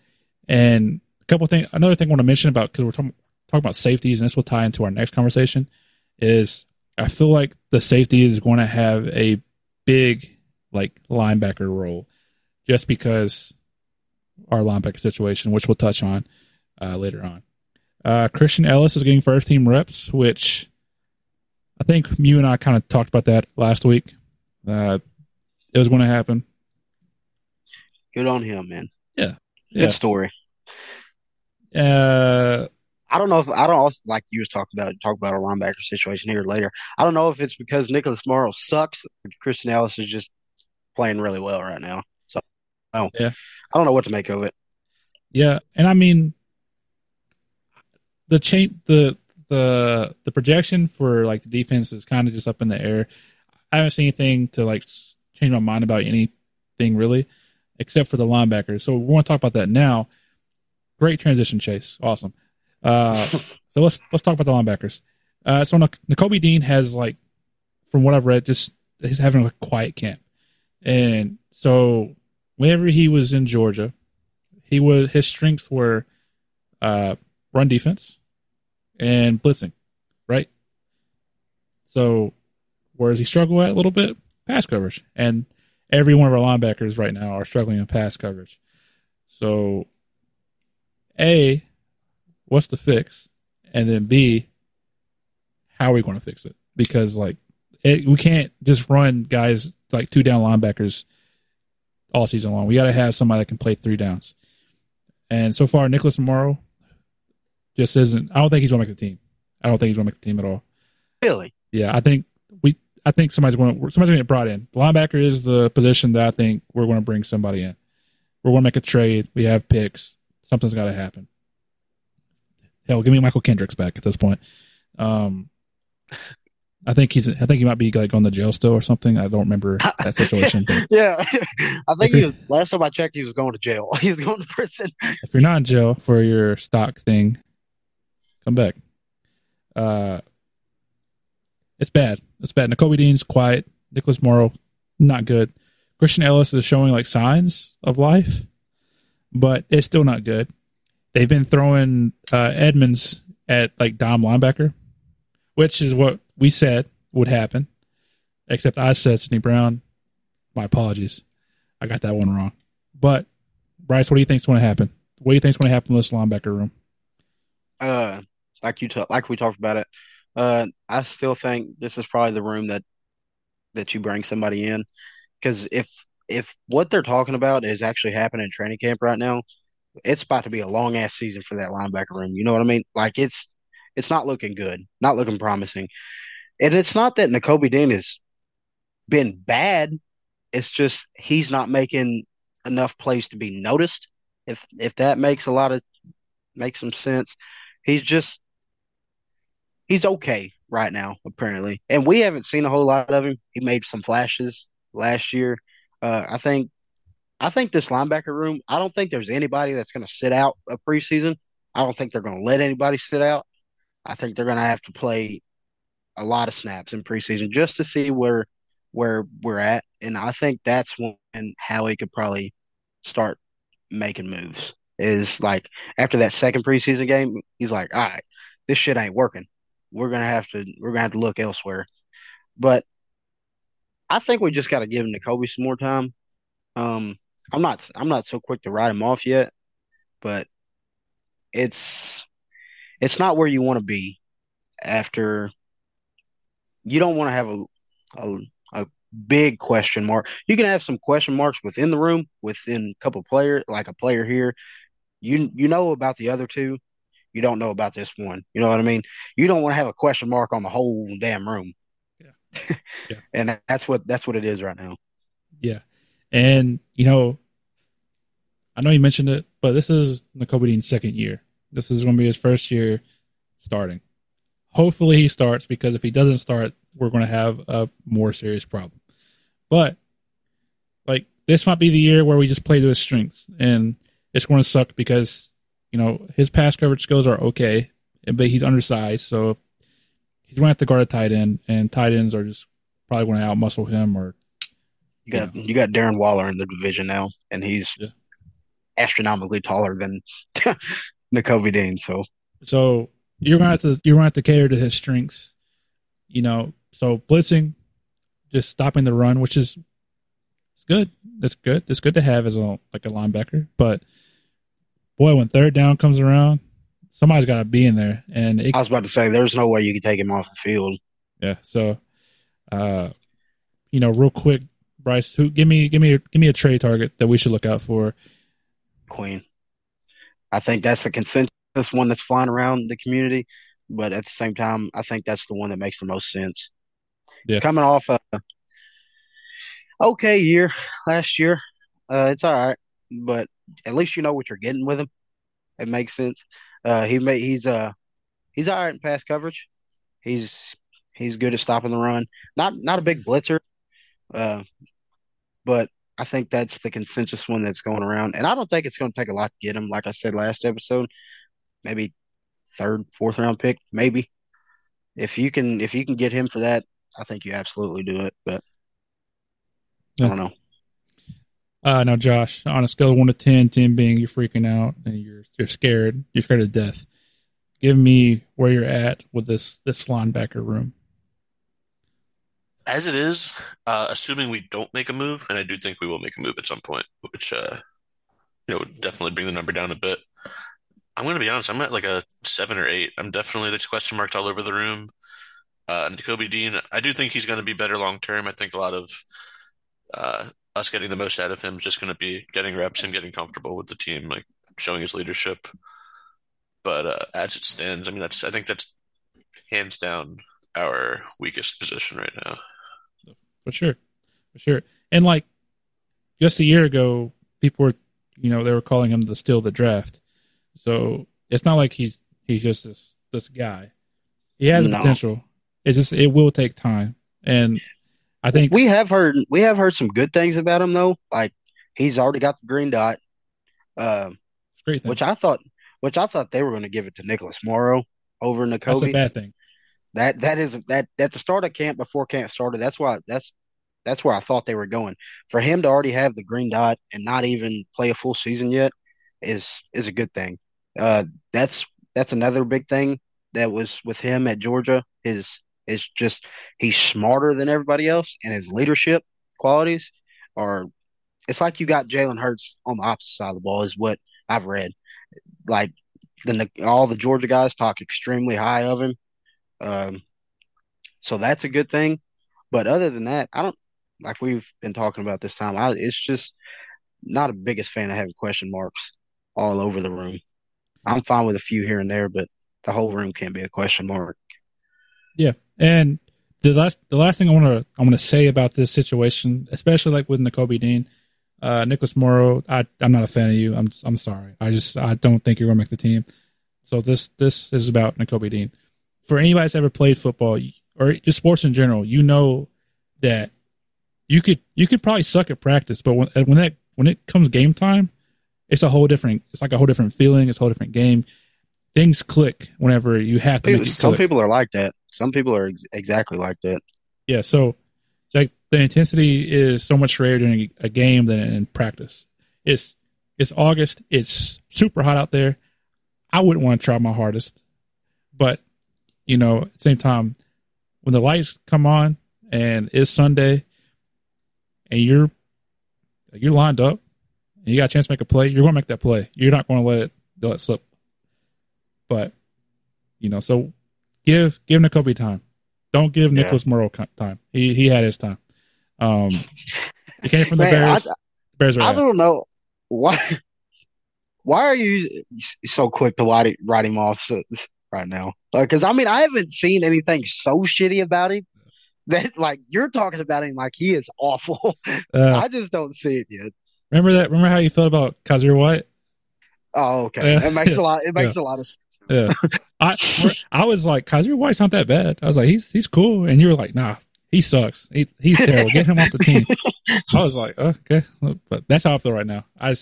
and a couple things. Another thing I want to mention about because we're talking talking about safeties, and this will tie into our next conversation. Is I feel like the safety is going to have a big like linebacker role, just because our linebacker situation, which we'll touch on uh, later on. Uh, Christian Elliss is getting first team reps, which I think you and I kind of talked about that last week. Uh, it was going to happen. Good on him, man. Yeah, good yeah. story. Uh, I don't know if I don't also like you was talking about talk about a linebacker situation here later. I don't know if it's because Nicholas Morrow sucks. Christian Elliss is just playing really well right now. So, I don't, yeah, I don't know what to make of it. Yeah, and I mean, the chain the the the projection for like the defense is kind of just up in the air. I haven't seen anything to like change my mind about anything really, except for the linebackers. So we want to talk about that now. Great transition, Chase. Awesome. Uh, [laughs] so let's let's talk about the linebackers. Uh, so Nakobe Dean has like, from what I've read, just he's having a quiet camp, and so whenever he was in Georgia, he was his strengths were uh, run defense and blitzing, right? So where does he struggle at a little bit? Pass coverage. And every one of our linebackers right now are struggling in pass coverage. So A, what's the fix? And then B, how are we going to fix it? Because like it, we can't just run guys like two down linebackers all season long. We got to have somebody that can play three downs. And so far, Nicholas Morrow just isn't. I don't think he's going to make the team. I don't think he's going to make the team at all. Really? Yeah, I think we. I think somebody's going to somebody's going to get brought in. The linebacker is the position that I think we're going to bring somebody in. We're going to make a trade. We have picks. Something's got to happen. Hell, give me Mychal Kendricks back at this point. Um, I think he's. I think he might be like on the jail still or something. I don't remember [laughs] that situation. [laughs] yeah, I think he was. Last time I checked, he was going to jail. [laughs] He was going to prison. If you're not in jail for your stock thing, come back. Uh, it's bad. It's bad. Nakobe Dean's quiet. Nicholas Morrow, not good. Christian Elliss is showing like signs of life, but it's still not good. They've been throwing uh, Edmunds at like Dom linebacker, which is what we said would happen. Except I said Sydney Brown. My apologies. I got that one wrong. But Bryce, what do you think is going to happen? What do you think is going to happen in this linebacker room? Uh, like you t- like we talked about it. Uh, I still think this is probably the room that that you bring somebody in because if if what they're talking about is actually happening in training camp right now, it's about to be a long ass season for that linebacker room. You know what I mean? Like it's it's not looking good, not looking promising. And it's not that Nakobe Dean has been bad. It's just he's not making enough plays to be noticed. If if that makes a lot of makes some sense. He's just he's okay right now, apparently. And we haven't seen a whole lot of him. He made some flashes last year. Uh, I think I think this linebacker room, I don't think there's anybody that's going to sit out a preseason. I don't think they're going to let anybody sit out. I think they're going to have to play a lot of snaps in preseason just to see where where we're at. And I think that's when Howie could probably start making moves. Is like after that second preseason game, he's like, all right, this shit ain't working we're gonna have to we're gonna have to look elsewhere. But I think we just got to give him to Kobe some more time. Um, I'm not I'm not so quick to write him off yet, but it's it's not where you want to be after. You don't want to have a, a a big question mark. You can have some question marks within the room, within a couple players, like a player here. You you know about the other two, you don't know about this one. You know what I mean? You don't want to have a question mark on the whole damn room. Yeah. yeah. [laughs] and that's what that's what it is right now. Yeah, and you know, I know you mentioned it, but this is Nakobe Dean's second year. This is going to be his first year starting. Hopefully, he starts because if he doesn't start, we're going to have a more serious problem. But like this might be the year where we just play to his strengths, and it's going to suck because you know his pass coverage skills are okay, but he's undersized, so he's going to have to guard a tight end, and tight ends are just probably going to outmuscle him. Or you got you, know. you got Darren Waller in the division now, and he's yeah. astronomically taller than [laughs] Nakobe Dean. So so you're going to have to you're going to have to cater to his strengths, you know. So blitzing, just stopping the run, which is it's good. That's good. It's good to have as a like a linebacker. But boy, when third down comes around, somebody's got to be in there. And it, I was about to say, there's no way you can take him off the field. Yeah. So, uh, you know, real quick, Bryce, who give me give me give me a trade target that we should look out for. Queen. I think that's the consensus one that's flying around the community, but at the same time, I think that's the one that makes the most sense. Yeah. He's coming off a okay year last year. Uh, it's all right, but at least you know what you're getting with him. It makes sense. Uh, he may he's uh he's all right in pass coverage. He's he's good at stopping the run. Not not a big blitzer, uh, but I think that's the consensus one that's going around. And I don't think it's going to take a lot to get him. Like I said last episode, maybe third, fourth round pick, maybe. If you can if you can get him for that, I think you absolutely do it. But yeah. I don't know. Uh, now, Josh, on a scale of one to 10, 10 being you're freaking out and you're you're scared, you're scared to death. Give me where you're at with this this linebacker room. As it is, uh, assuming we don't make a move, and I do think we will make a move at some point, which uh, you know would definitely bring the number down a bit. I'm going to be honest. I'm at like a seven or eight. I'm definitely there's question marks all over the room. Uh, and Nakobe Dean, I do think he's going to be better long term. I think a lot of uh, us getting the most out of him is just going to be getting reps and getting comfortable with the team, like showing his leadership. But uh, as it stands, I mean, that's I think that's hands down our weakest position right now. For sure, for sure. And like just a year ago, people were, you know, they were calling him the steal the draft. So it's not like he's he's just this this guy. He has no. potential. It just it will take time, and I think we have heard we have heard some good things about him though. Like he's already got the green dot, uh, which I thought which I thought they were going to give it to Nicholas Morrow over Nakobe. That's a bad thing. That that is that at the start of camp before camp started. That's why that's that's where I thought they were going. For him to already have the green dot and not even play a full season yet is is a good thing. Uh, that's that's another big thing that was with him at Georgia. His it's just he's smarter than everybody else, and his leadership qualities are. It's like you got Jalen Hurts on the opposite side of the ball, is what I've read. Like the all the Georgia guys talk extremely high of him, um, so that's a good thing. But other than that, I don't like we've been talking about this time. I, it's just not a biggest fan of having question marks all over the room. I'm fine with a few here and there, but the whole room can't be a question mark. Yeah, and the last the last thing I want to I want to say about this situation, especially like with Nakobe Dean, uh, Nicholas Morrow, I I'm not a fan of you. I'm I'm sorry. I just I don't think you're gonna make the team. So this this is about Nakobe Dean. For anybody that's ever played football or just sports in general, you know that you could you could probably suck at practice, but when when that when it comes game time, it's a whole different. It's like a whole different feeling. It's a whole different game. Things click whenever you have to. People, some people are like that. Some people are ex- exactly like that. Yeah, so like the intensity is so much greater during a game than in practice. It's it's August. It's super hot out there. I wouldn't want to try my hardest, but you know, at the same time, when the lights come on and it's Sunday, and you're you're lined up, and you got a chance to make a play, you're going to make that play. You're not going to let it let it slip. But you know, so give give Nakobe time. Don't give yeah. Nicholas Morrow time. He he had his time. Um, he came from the Man, Bears. I, Bears I don't know why. Why are you so quick to write, write him off so, right now? Because uh, I mean, I haven't seen anything so shitty about him. that like you're talking about him like he is awful. [laughs] Uh, I just don't see it yet. Remember that? Remember how you felt about Kyzir White? Oh, okay. Uh, it makes [laughs] a lot. It makes yeah. a lot of sense. Yeah, I I was like Kyzir White's not that bad. I was like he's he's cool, and you were like nah, he sucks. He, he's terrible. Get him off the team. I was like okay, but that's how I feel right now. I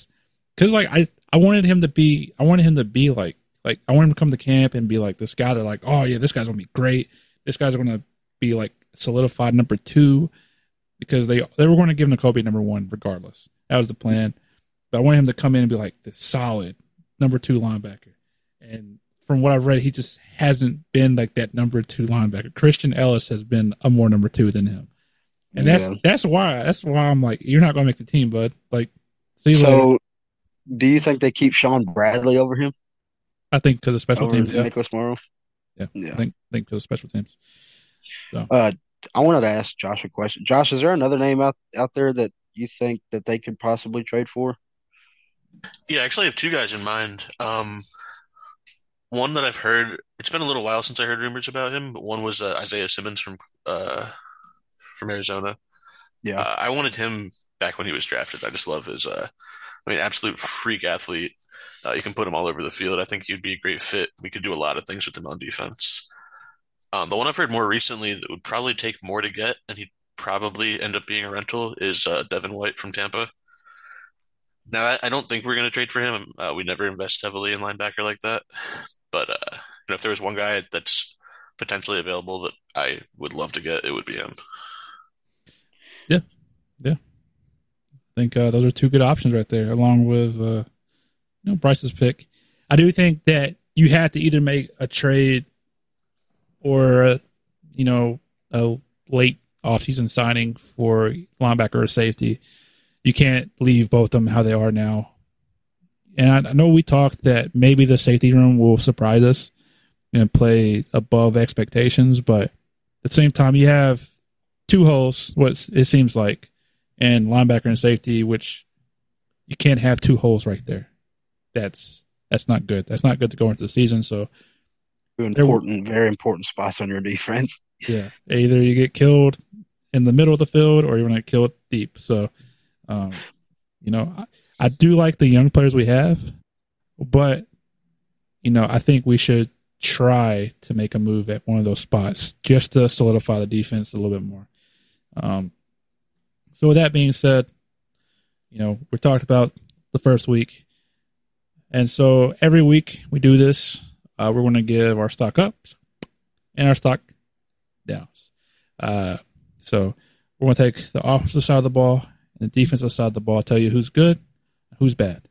because like I I wanted him to be I wanted him to be like like I want him to come to camp and be like this guy. They're like oh yeah, this guy's gonna be great. This guy's gonna be like solidified number two because they they were going to give Nakobe number one regardless. That was the plan. But I wanted him to come in and be like the solid number two linebacker. And from what I've read, he just hasn't been like that number two linebacker. Christian Elliss has been a more number two than him. And that's yeah. that's why that's why I'm like, you're not gonna make the team, bud. Like see so later. do you think they keep Shaun Bradley over him? I think because of special over teams. Yeah. Nicholas Morrow. Yeah. yeah. I think I think because of special teams. So uh I wanted to ask Josh a question. Josh, is there another name out out there that you think that they could possibly trade for? Yeah, I actually have two guys in mind. Um, one that I've heard. It's been a little while since I heard rumors about him, but one was uh, Isaiah Simmons from uh, from Arizona. Yeah, uh, I wanted him back when he was drafted. I just love his. Uh, I mean, absolute freak athlete. Uh, you can put him all over the field. I think he'd be a great fit. We could do a lot of things with him on defense. Um, the one I've heard more recently that would probably take more to get, and he'd probably end up being a rental, is uh, Devin White from Tampa. Now, I, I don't think we're going to trade for him. Uh, we never invest heavily in linebacker like that. But uh, you know, if there was one guy that's potentially available that I would love to get, it would be him. Yeah, yeah. I think uh, those are two good options right there, along with uh, you know Bryce's pick. I do think that you have to either make a trade or you know a late offseason signing for linebacker or safety. You can't leave both of them how they are now. And I know we talked that maybe the safety room will surprise us and play above expectations, but at the same time, you have two holes. What it seems like, and linebacker and safety, which you can't have two holes right there. That's that's not good. That's not good to go into the season. So important, very important spots on your defense. [laughs] Yeah, either you get killed in the middle of the field or you're going to kill it deep. So, um, you know, I, I do like the young players we have, but you know, I think we should try to make a move at one of those spots just to solidify the defense a little bit more. Um, so, with that being said, you know, we talked about the first week. And so every week we do this uh, we're going to give our stock ups and our stock downs. Uh, so we're going to take the offensive side of the ball the defensive side of the ball, tell you who's good, who's bad.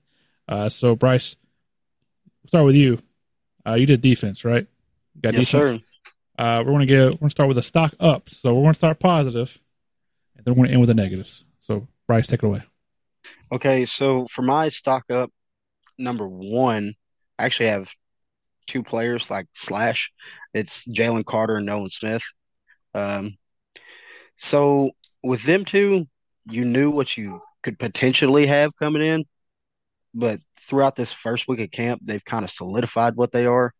Uh, so Bryce, we'll start with you. Uh, you did defense, right? You got yes, defense. sir. Uh, we're going to get. We're to start with the stock up. So we're going to start positive, and then we're going to end with the negatives. So Bryce, take it away. Okay, so for my stock up, number one, I actually have two players like slash. It's Jalen Carter and Nolan Smith. Um, so with them two, you knew what you could potentially have coming in, but throughout this first week of camp, they've kind of solidified what they are.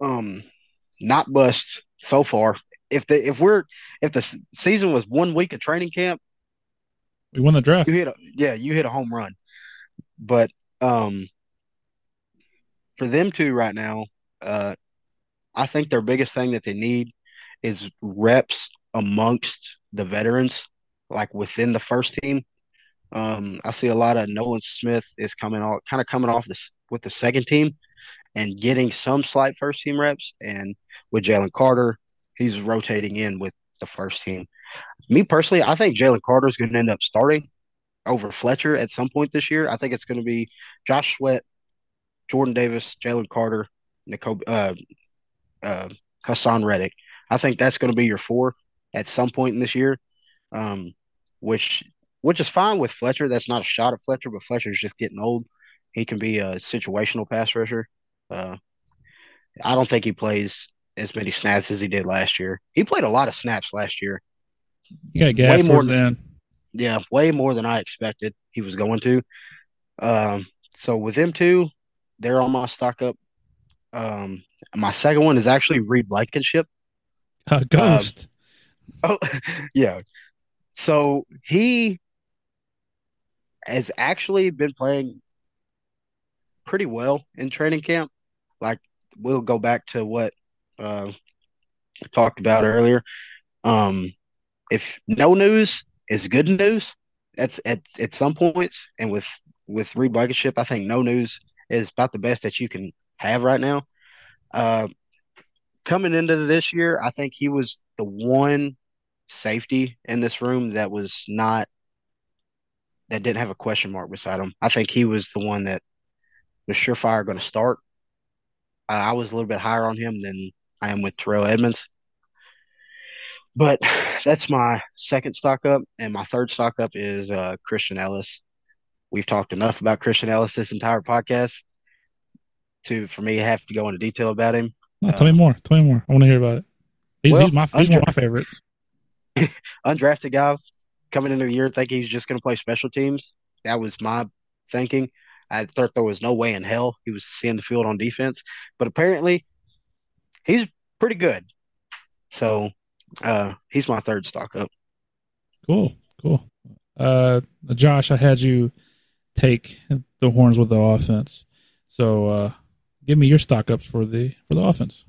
Um, not bust so far. If the if we're if the season was one week of training camp, we won the draft. You hit a, yeah, you hit a home run. But um, for them two right now, uh, I think their biggest thing that they need is reps amongst the veterans, like within the first team. Um, I see a lot of Nolan Smith is coming off, kind of coming off this with the second team and getting some slight first team reps. And with Jalen Carter, he's rotating in with the first team. Me personally, I think Jalen Carter is going to end up starting over Fletcher at some point this year. I think it's going to be Josh Sweat Jordan Davis, Jalen Carter, Nicole, uh, uh, Haason Reddick. I think that's going to be your four at some point in this year, um, which which is fine with Fletcher. That's not a shot at Fletcher, but Fletcher's just getting old. He can be a situational pass rusher. Uh, I don't think he plays as many snaps as he did last year. He played a lot of snaps last year. Yeah, gas way more than yeah, way more than I expected he was going to. Um, so with them two, they're on my stock up. Um, my second one is actually Reed Blankenship. Uh, Ghost. Oh, [laughs] yeah. So he has actually been playing pretty well in training camp. Like we'll go back to what uh, talked about earlier. Um, if no news is good news, that's at at some points, and with with Reed Blankenship, I think no news is about the best that you can have right now. Uh, coming into this year, I think he was the one safety in this room that was not that didn't have a question mark beside him. I think he was the one that was surefire going to start. Uh, I was a little bit higher on him than I am with Terrell Edmunds. But [sighs] that's my second stock up, and my third stock up is uh, Christian Elliss. We've talked enough about Christian Elliss this entire podcast to for me have to go into detail about him. No, tell uh, me more. Tell me more. I want to hear about it. He's, well, he's, my, he's one of my favorites. [laughs] undrafted guy coming into the year thinking he's just going to play special teams. That was my thinking. I thought there was no way in hell he was seeing the field on defense, but apparently he's pretty good. So uh, he's my third stock up. Cool, cool. Uh, Josh, I had you take the horns with the offense. So uh, give me your stock ups for the for the offense.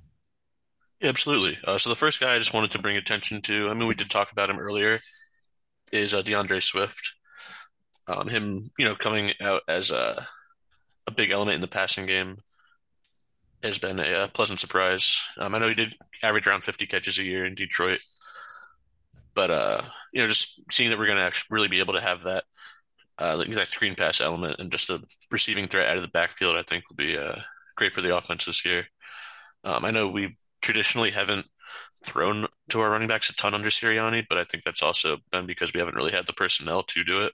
Yeah, absolutely. Uh, so the first guy I just wanted to bring attention to, I mean, we did talk about him earlier, is uh, D'Andre Swift. Um, him, you know, coming out as a a big element in the passing game has been a, a pleasant surprise. Um, I know he did average around 50 catches a year in Detroit, but uh, you know, just seeing that we're going to really be able to have that uh, that screen pass element and just a receiving threat out of the backfield, I think will be uh, great for the offense this year. Um, I know we traditionally haven't thrown to our running backs a ton under Sirianni, but I think that's also been because we haven't really had the personnel to do it.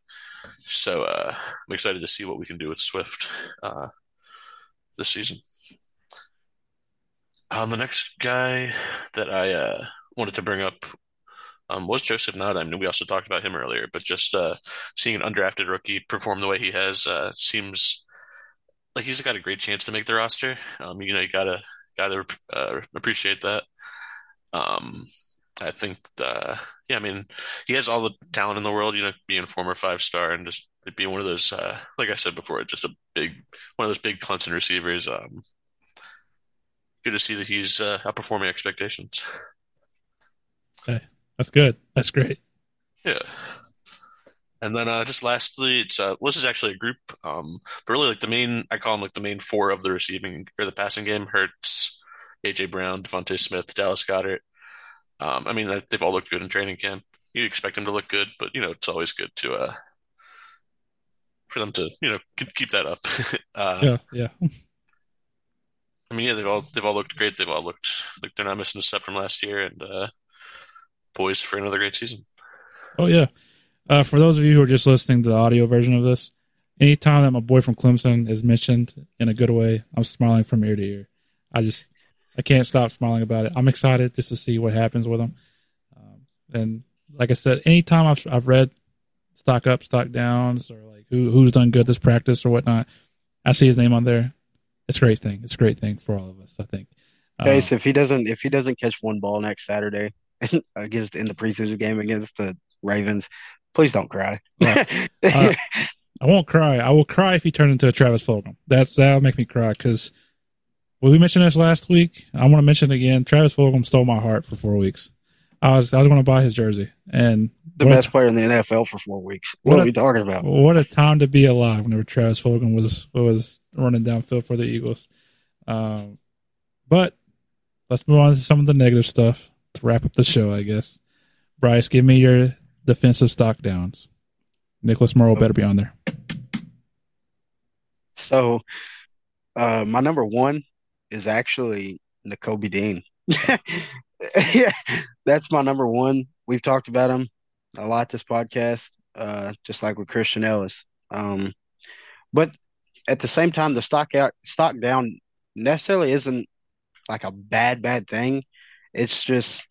So uh, I'm excited to see what we can do with Swift uh, this season. Um, the next guy that I uh, wanted to bring up um, was Joseph Ngata. I mean, we also talked about him earlier, but just uh, seeing an undrafted rookie perform the way he has uh, seems like he's got a great chance to make the roster. Um, you know, you gotta gotta uh, appreciate that. Um, I think, uh, yeah, I mean, he has all the talent in the world. You know, being a former five star and just being one of those, uh, like I said before, just a big one of those big Clemson receivers. Um, good to see that he's uh, outperforming expectations. Okay, that's good. That's great. Yeah. And then uh, just lastly, it's uh, this is actually a group, um, but really like the main I call them like the main four of the receiving or the passing game: Hurts, AJ Brown, DeVonta Smith, Dallas Goedert. Um, I mean they've all looked good in training camp. You expect them to look good, but you know it's always good to uh, for them to you know keep that up. [laughs] uh, yeah, yeah. I mean, yeah, they've all they've all looked great. They've all looked like they're not missing a step from last year, and uh, poised for another great season. Oh yeah. Uh, for those of you who are just listening to the audio version of this, anytime that my boy from Clemson is mentioned in a good way, I'm smiling from ear to ear. I just I can't stop smiling about it. I'm excited just to see what happens with him. Um, and like I said, anytime I've I've read stock up, stock downs, or like who who's done good this practice or whatnot, I see his name on there. It's a great thing. It's a great thing for all of us. I think. Case, uh, if he doesn't if he doesn't catch one ball next Saturday [laughs] against in the preseason game against the Ravens, please don't cry. [laughs] uh, I won't cry. I will cry if he turned into a Travis Fulgham. That's that'll make me cry because well, we mentioned this last week. I want to mention it again. Travis Fulgham stole my heart for four weeks. I was I was going to buy his jersey, and the best a, player in the NFL for four weeks. What, what are we talking about? What a time to be alive! Whenever Travis Fulgham was was running downfield for the Eagles. Um, but let's move on to some of the negative stuff to wrap up the show. I guess. Bryce, give me your defensive stock downs. Nicholas Morrow better be on there. So, uh, my number one is actually Nakobe Dean. [laughs] yeah, that's my number one. We've talked about him a lot this podcast, uh, just like with Christian Elliss. Um, but at the same time, the stock out, stock down necessarily isn't like a bad, bad thing. It's just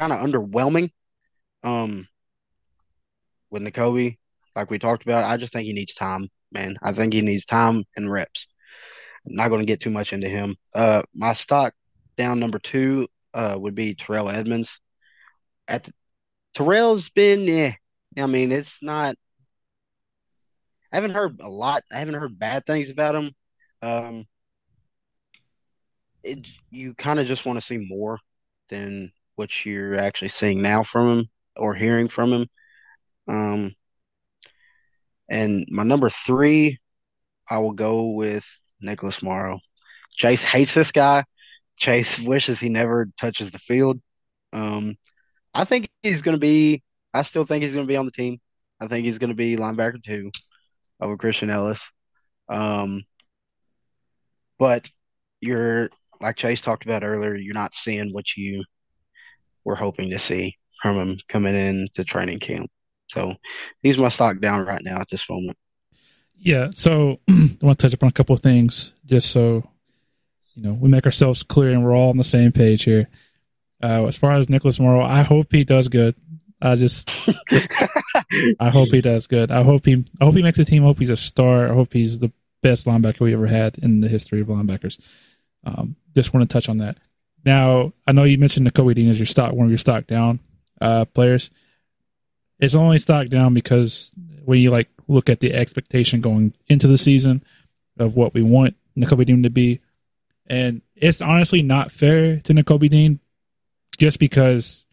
kind of underwhelming um, with Nakobe, like we talked about, I just think he needs time, man. I think he needs time and reps. I'm not going to get too much into him. Uh, my stock down number two uh, would be Terrell Edmunds. at the, Terrell's been, eh. I mean, it's not. I haven't heard a lot. I haven't heard bad things about him. Um, it, you kind of just want to see more than what you're actually seeing now from him or hearing from him. Um, and my number three, I will go with Nicholas Morrow. Chase hates this guy. Chase [laughs] wishes he never touches the field. Um, I think he's going to be. I still think he's going to be on the team. I think he's going to be linebacker two over Christian Elliss. Um, but you're like Chase talked about earlier. You're not seeing what you were hoping to see from him coming in to training camp. So he's my stock down right now at this moment. Yeah. So [clears throat] I want to touch upon a couple of things just so you know we make ourselves clear and we're all on the same page here. Uh, as far as Nicholas Morrow, I hope he does good. I just, [laughs] I hope he does good. I hope he, I hope he makes the team. I hope he's a star. I hope he's the best linebacker we ever had in the history of linebackers. Um, just want to touch on that. Now, I know you mentioned Nakobe Dean as your stock, one of your stock down uh, players. It's only stock down because when you like look at the expectation going into the season of what we want Nakobe Dean to be, and it's honestly not fair to Nakobe Dean just because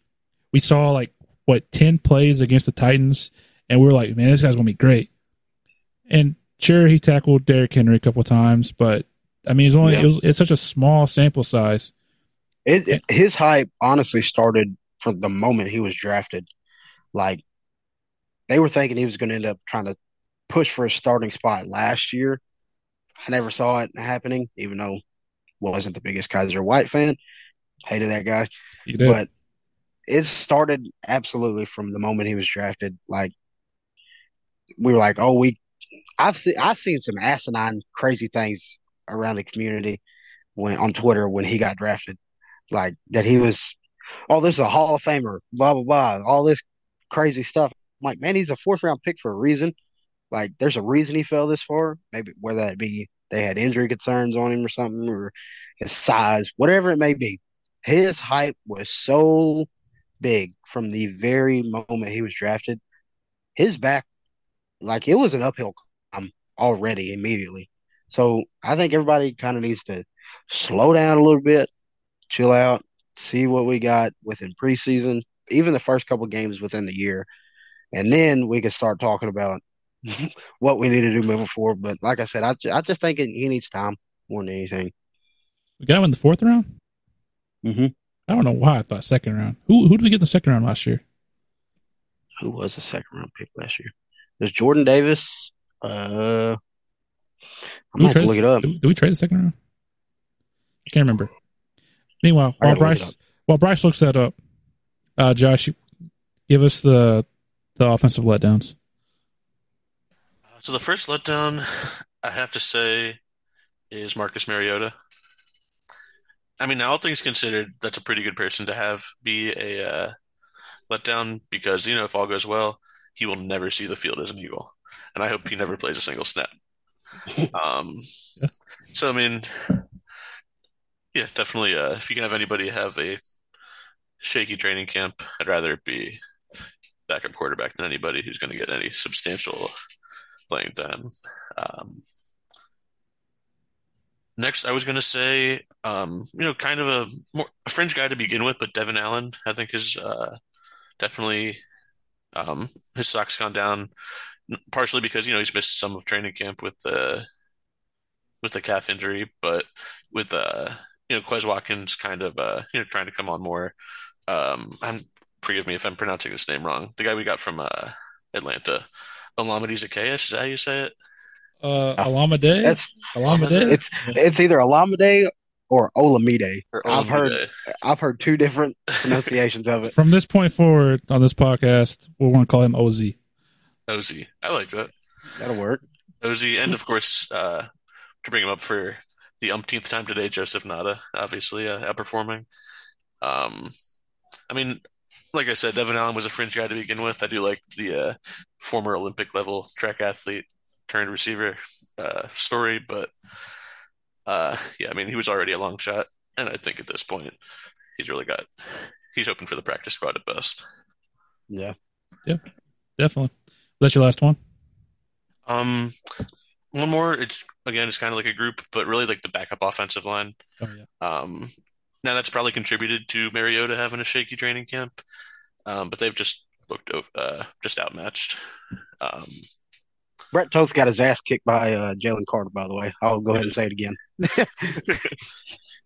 we saw like what 10 plays against the Titans and we are like, man, this guy's going to be great. And sure, he tackled Derrick Henry a couple times, but I mean, it's only yeah. it was, it's such a small sample size. It, it, his hype honestly started from the moment he was drafted. Like they were thinking he was going to end up trying to push for a starting spot last year. I never saw it happening, even though wasn't the biggest Kyzir White fan. Hated that guy. But it started absolutely from the moment he was drafted. Like we were like, oh, we. I've seen I've seen some asinine, crazy things around the community when on Twitter when he got drafted, like that he was, oh, this is a Hall of Famer, blah blah blah, all this crazy stuff. I'm like, man, he's a fourth round pick for a reason. Like, there's a reason he fell this far. Maybe whether that be they had injury concerns on him or something, or his size, whatever it may be. His hype was so big from the very moment he was drafted. His back, like it was an uphill climb already immediately. So I think everybody kind of needs to slow down a little bit, chill out, see what we got within preseason, even the first couple games within the year, and then we can start talking about [laughs] what we need to do moving forward. But like I said, I, I just think he needs time more than anything. We got him in the fourth round. Mm-hmm. I don't know why I thought second round. Who who did we get in the second round last year? Who was the second round pick last year? There's Jordan Davis. Uh, I might have to look it up. Did, did, we trade the second round? I can't remember. Meanwhile, while Bryce while Bryce looks that up, uh, Josh, give us the the offensive letdowns. So the first letdown, I have to say, is Marcus Mariota. I mean, all things considered, that's a pretty good person to have be a uh, letdown because you know if all goes well, he will never see the field as an Eagle, and I hope he never plays a single snap. [laughs] Um, so I mean, yeah, definitely. Uh, if you can have anybody have a shaky training camp, I'd rather it be backup quarterback than anybody who's going to get any substantial playing time. Um, Next, I was going to say, um, you know, kind of a more a fringe guy to begin with, but Devin Allen, I think, is uh, definitely um, his stock's gone down, partially because you know he's missed some of training camp with the with the calf injury, but with uh, you know Quez Watkins kind of uh, you know trying to come on more. Um, I'm forgive me if I'm pronouncing this name wrong. The guy we got from uh, Atlanta, Olamide Zaccheaus, is that how you say it? Uh, Olamide. That's Olamide. It's it's either Olamide or Olamide. Or Olamide. I've heard I've heard two different [laughs] pronunciations of it. From this point forward on this podcast, we're going to call him Oz. Oz. I like that. That'll work. Oz, and of course, uh, to bring him up for the umpteenth time today, Joseph Ngata, obviously uh, outperforming. Um, I mean, like I said, Devin Allen was a fringe guy to begin with. I do like the uh, former Olympic level track athlete turned receiver uh, story, but uh, yeah, I mean, he was already a long shot, and I think at this point, he's really got he's hoping for the practice squad at best. Yeah. Yeah, definitely. That's your last one. Um, one more. It's again, it's kind of like a group, but really like the backup offensive line. Oh yeah. Um, now that's probably contributed to Mariota having a shaky training camp, um, but they've just looked uh, just outmatched. Um, Brett Toth got his ass kicked by uh, Jalen Carter. By the way, I'll go ahead and say it again. [laughs]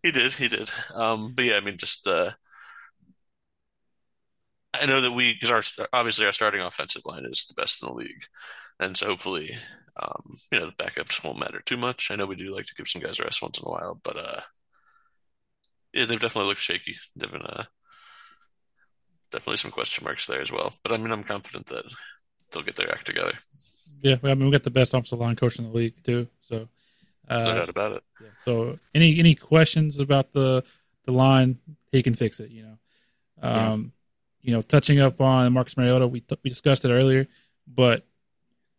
he did, he did. Um, but yeah, I mean, just uh, I know that we because our obviously our starting offensive line is the best in the league, and so hopefully, um, you know, the backups won't matter too much. I know we do like to give some guys rest once in a while, but uh, yeah, they've definitely looked shaky. They've been uh, definitely some question marks there as well. But I mean, I'm confident that they'll get their act together. Yeah, I mean, we got the best offensive line coach in the league too. So uh, no doubt about it. Yeah, so any any questions about the the line, he can fix it. You know, um, yeah. you know, touching up on Marcus Mariota, we t- we discussed it earlier, but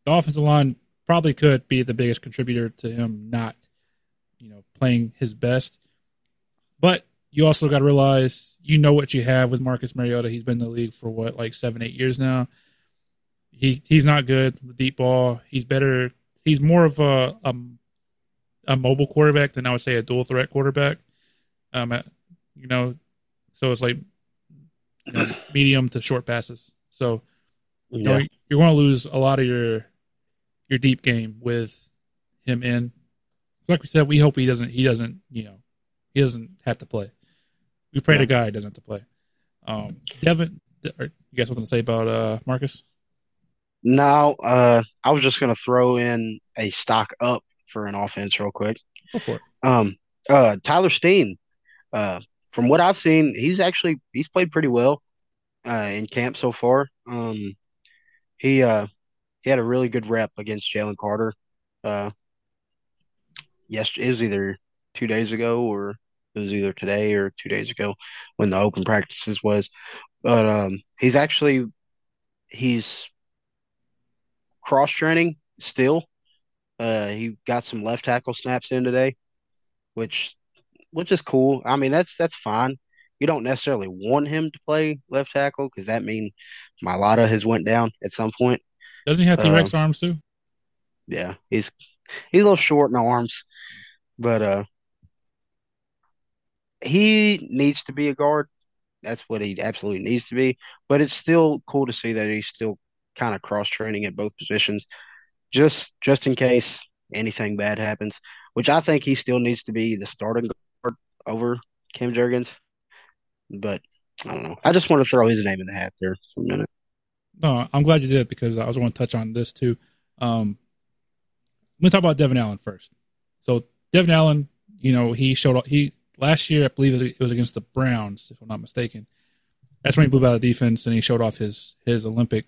the offensive line probably could be the biggest contributor to him not, you know, playing his best. But you also got to realize you know what you have with Marcus Mariota. He's been in the league for what like seven, eight years now. He he's not good with deep ball. He's better. He's more of a a, a mobile quarterback than I would say a dual threat quarterback. Um, you know, so it's like you know, [clears throat] medium to short passes. So you know, you're going to lose a lot of your your deep game with him in. Like we said, we hope he doesn't. He doesn't. You know, he doesn't have to play. We pray yeah. to God he doesn't have to play. Um, Devin, you guys something to say about uh, Marcus? No, uh, I was just going to throw in a stock up for an offense real quick. Go for it. Um, uh, Tyler Steen, uh, from what I've seen, he's actually he's played pretty well uh, in camp so far. Um, he uh, he had a really good rep against Jalen Carter. Uh, yes, it was either two days ago or it was either today or two days ago when the open practices was. But um, he's actually he's cross training still. Uh, he got some left tackle snaps in today, which which is cool. I mean, that's that's fine. You don't necessarily want him to play left tackle because that means Mailata has went down at some point. Doesn't he have T Rex uh, arms too? Yeah, he's he's a little short in the arms, but uh, he needs to be a guard. That's what he absolutely needs to be. But it's still cool to see that he's still kind of cross training at both positions, just just in case anything bad happens. Which I think he still needs to be the starting guard over Cam Jurgens. But I don't know. I just want to throw his name in the hat there for a minute. No, I'm glad you did because I was going to touch on this too. Um, let me talk about Devin Allen first. So Devin Allen, you know, he showed up. he last year, I believe it was against the Browns, if I'm not mistaken. That's when he blew out the defense and he showed off his his Olympic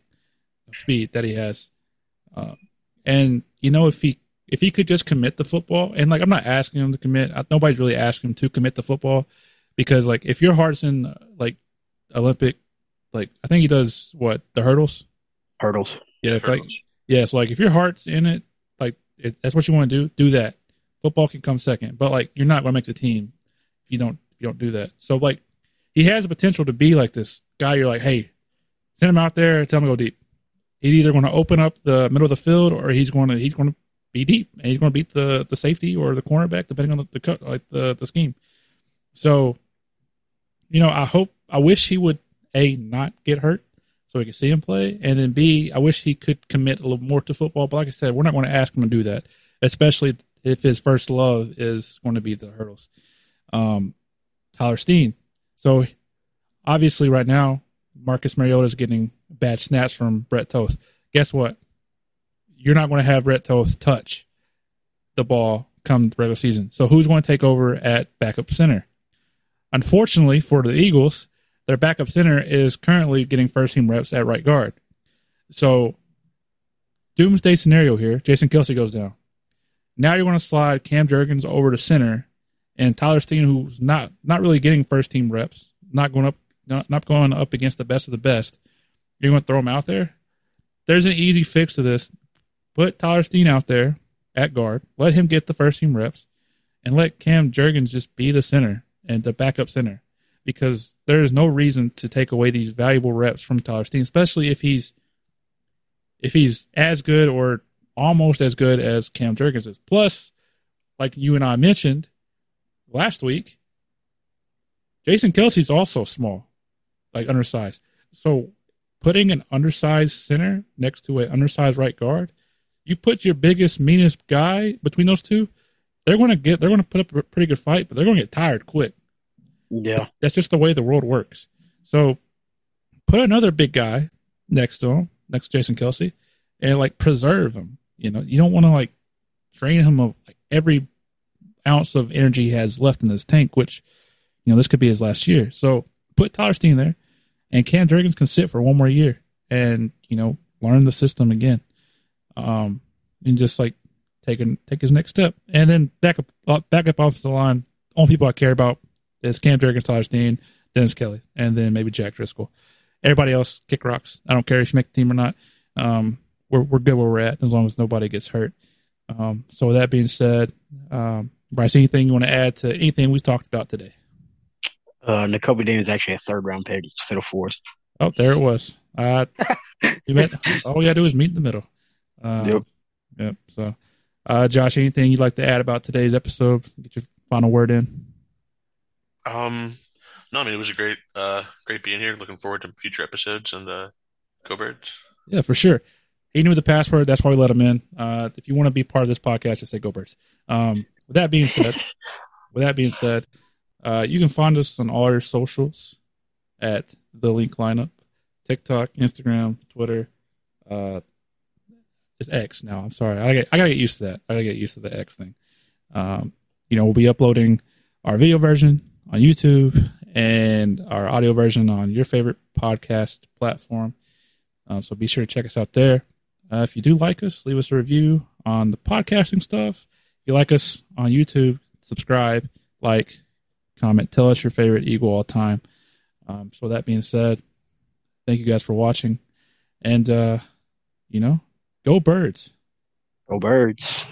speed that he has. Uh, and you know, if he if he could just commit the football, and like I'm not asking him to commit, nobody's really asking him to commit the football because like if your heart's in like Olympic, like I think he does what the hurdles, hurdles, yeah, hurdles. like yeah, so like if your heart's in it, like if that's what you want to do, do that. Football can come second, but like you're not going to make the team if you don't if you don't do that. So like he has the potential to be like this guy. You're like, hey, send him out there, tell him to go deep. He's either going to open up the middle of the field or he's going to he's going to be deep and he's going to beat the the safety or the cornerback depending on the, the cut like the the scheme. So, you know, I hope I wish he would a not get hurt so we can see him play, and then b I wish he could commit a little more to football. But like I said, we're not going to ask him to do that, especially if his first love is going to be the hurdles um, Tyler Steen. So obviously, right now, Marcus Mariota is getting bad snaps from Brett Toth. Guess what? You're not going to have Brett Toth touch the ball come the regular season. So who's going to take over at backup center? Unfortunately for the Eagles, their backup center is currently getting first team reps at right guard. So doomsday scenario here. Jason Kelce goes down. Now you're going to slide Cam Jurgens over to center and Tyler Steen, who's not not really getting first team reps, not going up, not, not going up against the best of the best. You're going to throw him out there. There's an easy fix to this. Put Tyler Steen out there at guard. Let him get the first team reps, and let Cam Jurgens just be the center and the backup center. Because there is no reason to take away these valuable reps from Tyler Steen, especially if he's if he's as good or almost as good as Cam Jurgens is. Plus, like you and I mentioned last week, Jason Kelce's also small, like undersized. So putting an undersized center next to an undersized right guard, you put your biggest, meanest guy between those two, they're to get, they're to put up a pretty good fight, but they're to get tired quick. Yeah. That's just the way the world works. So put another big guy next to him, next to Jason Kelce, and like preserve him. You know, you don't want to like drain him of like every ounce of energy he has left in this tank, which, you know, this could be his last year. So put Tyler Steen there, and Cam Jurgens can sit for one more year and, you know, learn the system again. Um, and just like take a, take his next step. And then back up, uh, back up off the line. Only people I care about is Cam Jurgens, Tyler Steen, Dennis Kelly, and then maybe Jack Driscoll. Everybody else kick rocks. I don't care if you make the team or not. Um, we're we're good where we're at as long as nobody gets hurt. Um, so with that being said, um, Bryce, anything you want to add to anything we talked about today? Uh, Nakobe Dean is actually a third round pick instead of fourth. Oh, there it was. Uh, [laughs] met, all we got to do is meet in the middle. Uh, Yep. Yep. So, uh, Josh, anything you'd like to add about today's episode? Get your final word in. Um, no, I mean it was a great, uh, great being here. Looking forward to future episodes and uh, go birds. Yeah, for sure. He knew the password. That's why we let him in. Uh, if you want to be part of this podcast, just say go birds. Um, with that being said, [laughs] with that being said, uh, you can find us on all our socials at the Linc Lineup, TikTok, Instagram, Twitter. Uh, it's X now. I'm sorry. I get, I gotta get used to that. I gotta get used to the X thing. Um, you know, we'll be uploading our video version on YouTube and our audio version on your favorite podcast platform. Um, so be sure to check us out there. Uh, if you do like us, leave us a review on the podcasting stuff. If you like us on YouTube, subscribe, like, comment, tell us your favorite Eagle all time. Um, so that being said, thank you guys for watching, and uh, you know, go birds. Go birds.